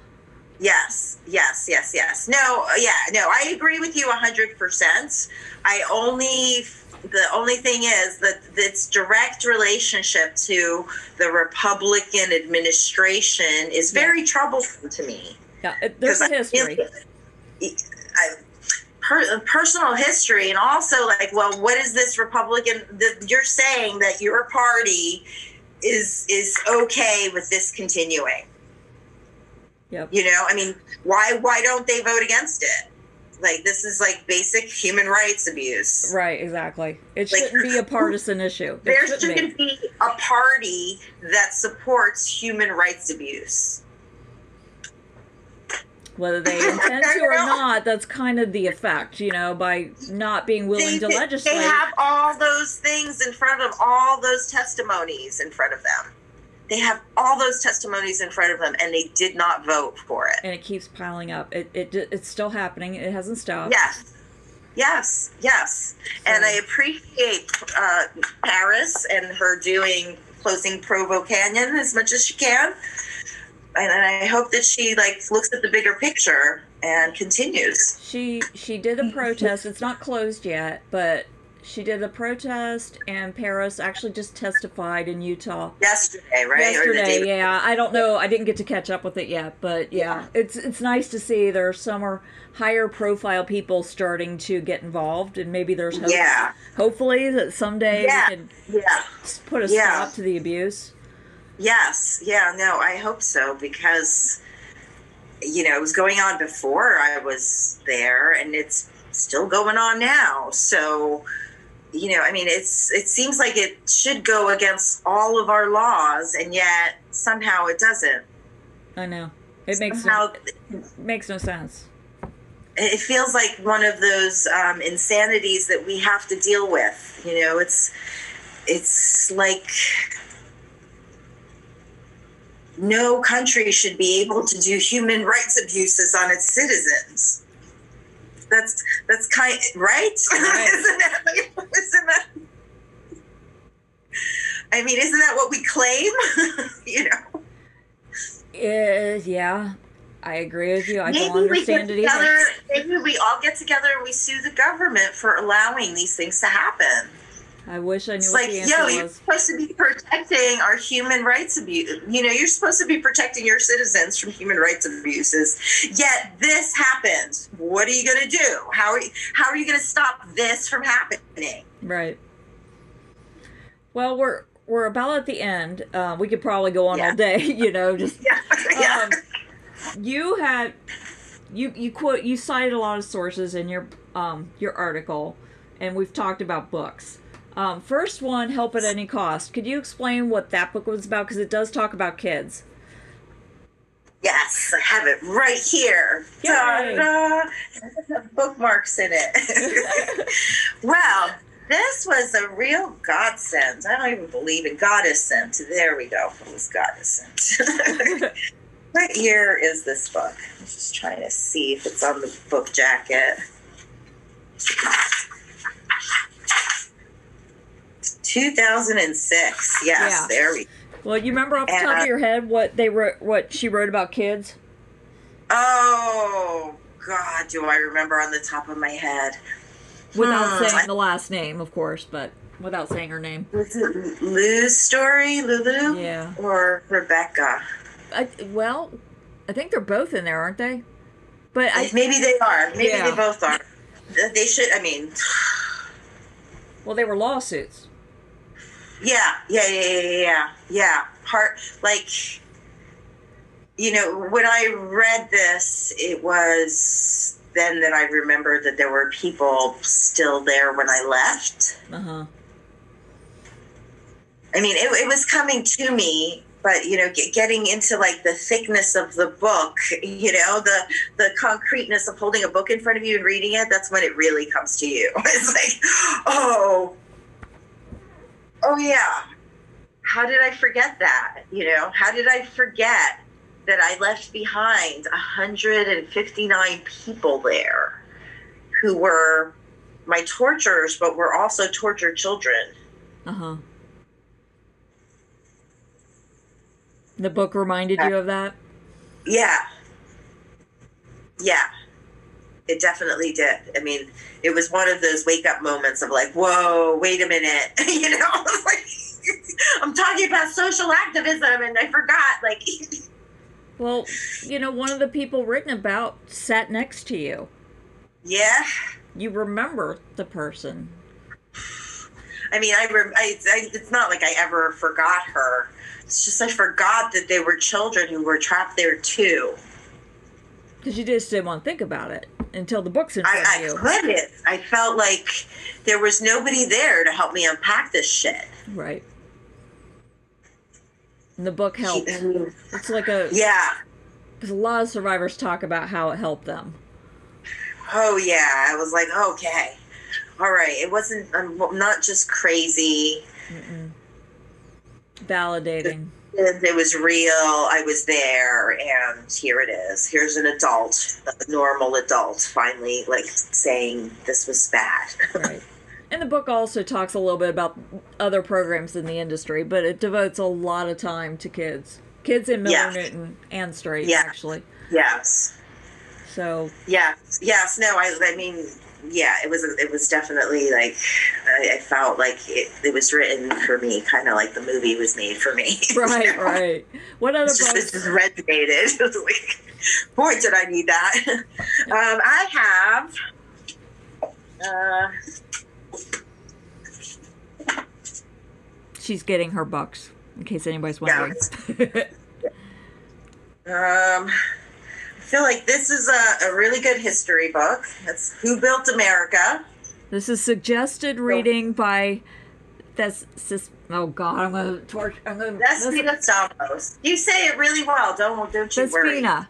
Yes, yes, yes, yes. No, yeah, no, I agree with you 100%. I only, the only thing is that its direct relationship to the Republican administration is very troublesome to me. Yeah, there's a Because I history. I, per, personal history, and also like, well, what is this Republican? The, you're saying that your party is is okay with this continuing. Yep. You know, I mean, why why don't they vote against it? Like this is like basic human rights abuse. Right, exactly. It Like- shouldn't be a partisan issue. It There shouldn't be. be a party that supports human rights abuse. Whether they intend to or not, that's kind of the effect, you know, by not being willing to legislate. they have all those things in front of all those testimonies in front of them. They have all those testimonies in front of them, and they did not vote for it. and it keeps piling up. It, it it's still happening. It hasn't stopped. Yes. Yes, yes. And I appreciate uh, Paris and her doing closing Provo Canyon as much as she can. And I hope that she like looks at the bigger picture and continues. She she did a protest. It's not closed yet, but she did a protest, and Paris actually just testified in Utah Yesterday, right? Yesterday. day Yeah, I don't know. I didn't get to catch up with it yet, but yeah, it's it's nice to see there are some more higher profile people starting to get involved, and maybe there's hope, Yeah. hopefully that someday Yeah. we can Yeah. put a Yeah. stop to the abuse. Yes. Yeah. No, I hope so because, you know, it was going on before I was there and it's still going on now. So, you know, I mean, it's, it seems like it should go against all of our laws and yet somehow it doesn't. I know it makes Somehow no, makes no sense. it feels like one of those um, insanities that we have to deal with. You know, it's it's like no country should be able to do human rights abuses on its citizens. That's that's kind right, Right. isn't that? Isn't that? I mean, isn't that what we claim? you know. Uh, yeah, I agree with you. I don't Maybe we get understand it either. Maybe we all get together and we sue the government for allowing these things to happen. I wish I knew It's what like, yo, you're was. supposed to be protecting our human rights abuse. You know, you're supposed to be protecting your citizens from human rights abuses. Yet this happens. What are you going to do? How are you, how are you going to stop this from happening? Right. Well, we're we're about at the end. Uh, we could probably go on Yeah. all day. You know, just Yeah, yeah. um, you had you you quote you cited a lot of sources in your um your article, and we've talked about books. Um, first one, help at any cost. Could you explain what that book was about? Because it does talk about kids. Yes, I have it right here. Bookmarks in it. well, this was a real godsend. I don't even believe in goddess sent. There we go. It was goddess sent. what year is this book? I'm just trying to see if it's on the book jacket. 2006. Yes, Yeah. there we Well, you remember off the top Uh, of your head what they wrote, what she wrote about kids? Oh God, do I remember on the top of my head? Without Hmm. saying the last name, of course, but without saying her name. Was it Lou's story, Lulu? Yeah. Or Rebecca? I, well, I think they're both in there, aren't they? But I Maybe they are. Maybe Yeah. they both are. They should. I mean, well, they were lawsuits. Yeah, yeah, yeah, yeah, yeah, yeah. Part like, you know, when I read this, it was then that I remembered that there were people still there when I left. Uh huh. I mean, it, it was coming to me but you know, get, getting into like the thickness of the book, you know, the the concreteness of holding a book in front of you and reading it, that's when it really comes to you. It's like, oh, oh yeah, how did I forget that? You know, how did I forget that I left behind 159 people there who were my torturers, but were also tortured children. Uh huh. The book reminded you of that? Yeah. Yeah. It definitely did. I mean, it was one of those wake up moments of like, whoa, wait a minute. you know, like I'm talking about social activism and I forgot. Like, well, you know, one of the people written about sat next to you. Yeah. You remember the person. I mean, I, rem- I, I it's not like I ever forgot her. It's just I forgot that they were children who were trapped there too. Because you just didn't want to think about it until the book's in front I, of you. I couldn't. I felt like there was nobody there to help me unpack this shit. Right. And the book helped. It's like a yeah. because a lot of survivors talk about how it helped them. Oh yeah. I was like, okay, all right. It wasn't. Um, I'm not just crazy. Validating. It it was real. I was there, and here it is. Here's an adult, a normal adult, finally like saying this was bad. Right. And the book also talks a little bit about other programs in the industry, but it devotes a lot of time to kids. Kids in Miller Yeah. Newton and Straight, Yeah. actually. yes. So, Yes. Yes. No. I. I mean. Yeah. It was. It was definitely like. I, I felt like it, it was written for me, kind of like the movie was made for me. right, You know? right. What other just this books? just resonated. It was like, boy, did I need that. um, I have. Uh, She's getting her books, in case anybody's wondering. um, I feel like this is a, a really good history book. It's Who Built America. this is suggested reading by. That's. Oh, God, I'm to torch. I'm to. Despina Stamos. You say it really well. Don't don't you worry. Despina.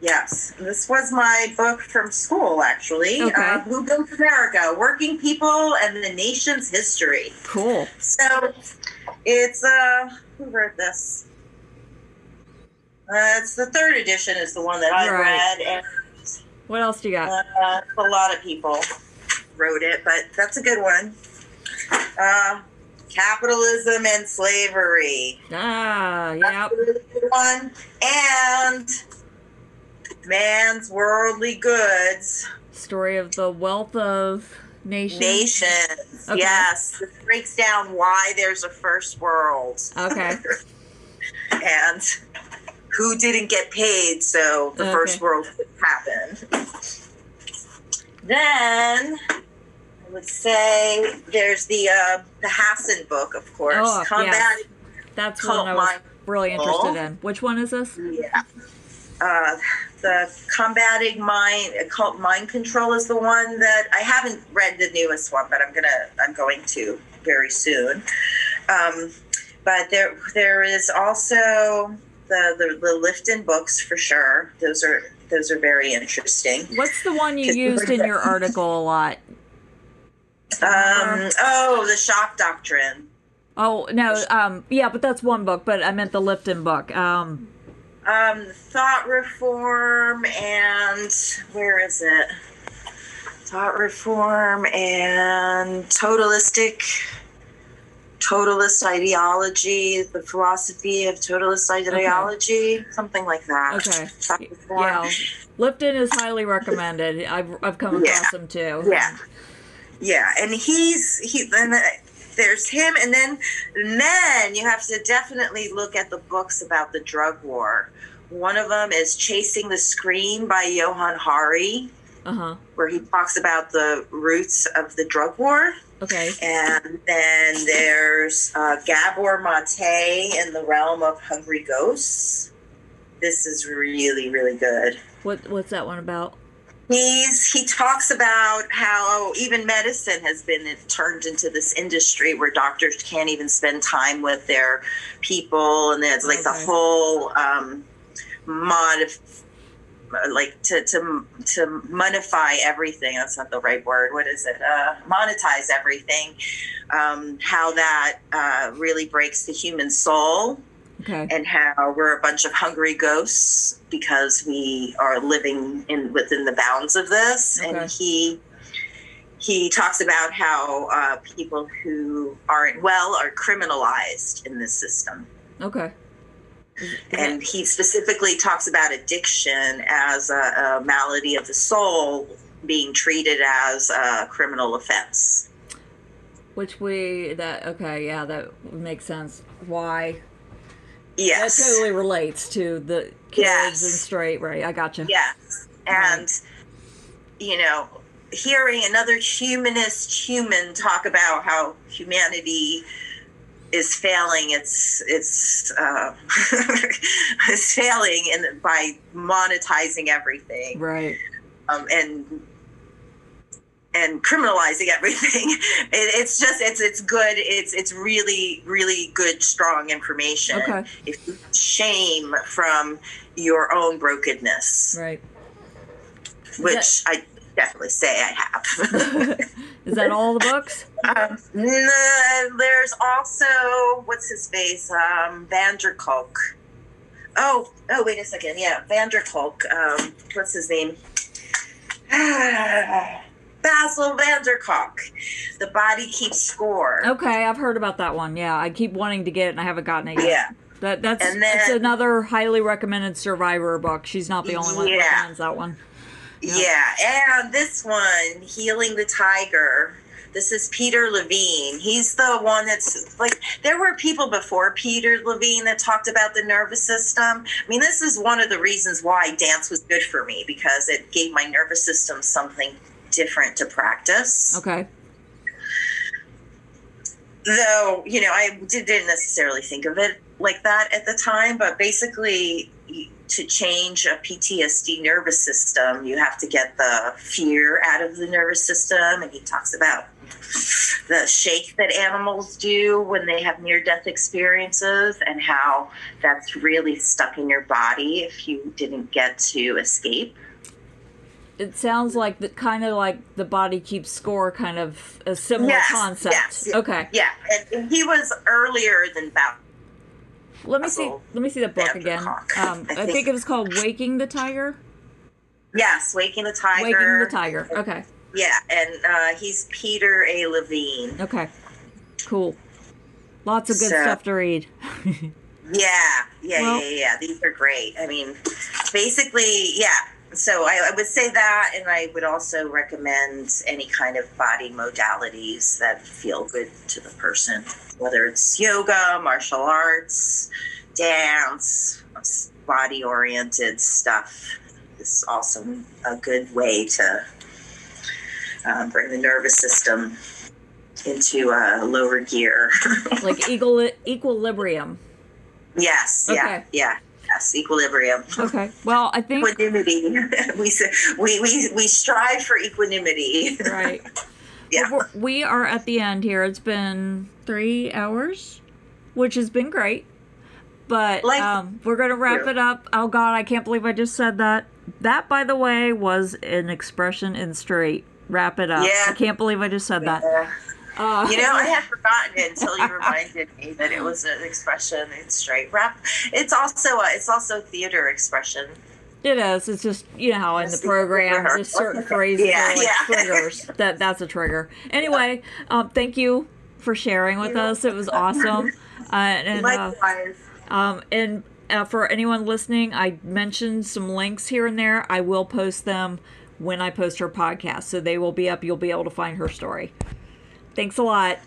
Yes, this was my book from school, actually. Okay. Uh, Who Built America? Working People and the Nation's History. Cool. So it's uh who wrote this? Uh, it's the third edition is the one that I Right. read, and What else do you got? uh, a lot of people wrote it, but that's a good one. Uh, capitalism and slavery. ah, That's really good one. And man's worldly goods. Story of the wealth of nations. Nations. Okay. Yes. This breaks down why there's a first world. Okay. and who didn't get paid so the Okay. first world happened. Then I would say there's the uh, the Hassan book, of course. Oh, Combat That's one I was really interested in. Which one is this? Yeah. Uh, the combating mind occult mind control is the one that I haven't read the newest one, but I'm gonna I'm going to very soon. Um, but there there is also the, the the Lifton books for sure. Those are those are very interesting. What's the one you used in your article a lot? Um, oh, the shock doctrine. Oh no, um, yeah, but that's one book. But I meant the Lifton book. Um, Um, thought reform and where is it? Thought reform and totalistic totalist ideology, the philosophy of totalist ideology, something like that. Okay. Yeah, Lifton is highly recommended. I've I've come Yeah. across him too. Yeah. Yeah, and he's he and the- there's him and then and then you have to definitely look at the books about the drug war. One of them is Chasing the Scream by Johann Hari, Uh huh. where he talks about the roots of the drug war. Okay. And then there's uh, Gabor Mate in the realm of Hungry Ghosts. This is really, really good. What what's that one about? He's he talks about how even medicine has been turned into this industry where doctors can't even spend time with their people, and there's like Okay. the whole um, mod, like to to to monify everything. That's not the right word. What is it? Uh, monetize everything. Um, how that uh, really breaks the human soul Okay. and how we're a bunch of hungry ghosts because we are living in within the bounds of this Okay. and he he talks about how uh, people who aren't well are criminalized in this system Okay. And he specifically talks about addiction as a, a malady of the soul being treated as a criminal offense. Which we that okay yeah that makes sense. Why? Yes. That totally relates to the kids Yes. and straight right I gotcha. Yes. And, you know, hearing another humanist human talk about how humanity is failing it's it's uh, it's failing in by monetizing everything. Right. Um, and and criminalizing everything. It, it's just it's it's good it's it's really really good strong information. Okay. if you shame from your own brokenness. Right. Which I definitely say I have. is that all the books um, no, there's also what's his face, um, Vanderkolk. Oh, oh, wait a second. Yeah, Vanderkolk. Um, what's his name? Bessel Vanderkolk. The body keeps score. okay I've heard about that one yeah I keep wanting to get it and I haven't gotten it yet Yeah. that that's And that's another highly recommended survivor book she's not the only one that Yeah. recommends that one Yeah, and this one, Healing the Tiger. This is Peter Levine. He's the one that's like, there were people before Peter Levine that talked about the nervous system. I mean, this is one of the reasons why dance was good for me because it gave my nervous system something different to practice. okay Though, you know, I did- didn't necessarily think of it like that at the time, but basically, to change a PTSD nervous system, you have to get the fear out of the nervous system. And he talks about the shake that animals do when they have near death experiences and how that's really stuck in your body if you didn't get to escape. it sounds like the kind of like the body keeps score kind of a similar Yes, concept yes, okay Yeah, and, he was earlier than Bal. Let me see let me see the book again um, I think. it was called waking the tiger Yes, Waking the Tiger. waking the tiger okay Yeah, and uh, he's Peter A. Levine. okay cool lots of good So- stuff to read Yeah, yeah, Well- yeah, yeah. These are great. I mean, basically, yeah. So I, I would say that, and I would also recommend any kind of body modalities that feel good to the person, whether it's yoga, martial arts, dance, body oriented stuff. It's also a good way to uh, bring the nervous system into a lower gear. like equal equilibrium Yes. Yeah. Yeah. Yes. Equilibrium. okay well i think Equanimity. we, we we we strive for equanimity. right Yeah. Well, we're- at the end here it's been three hours which has been great but Like- um, we're gonna wrap Yeah. it up oh god i can't believe i just said that that by the way was an expression in straight wrap it up Yeah. i can't believe i just said that Uh, uh, you know, I had forgotten it until you reminded me that it was an expression in straight rap. It's also a, it's also theater expression. It is. It's just you know how in the Yes, programs, there's certain phrases Yeah, like yeah. triggers. That that's a trigger. Anyway, um, thank you for sharing with us. It was awesome. Uh, and uh, Likewise. um, and uh, for anyone listening, I mentioned some links here and there. I will post them when I post her podcast, so they will be up. You'll be able to find her story. Thanks a lot.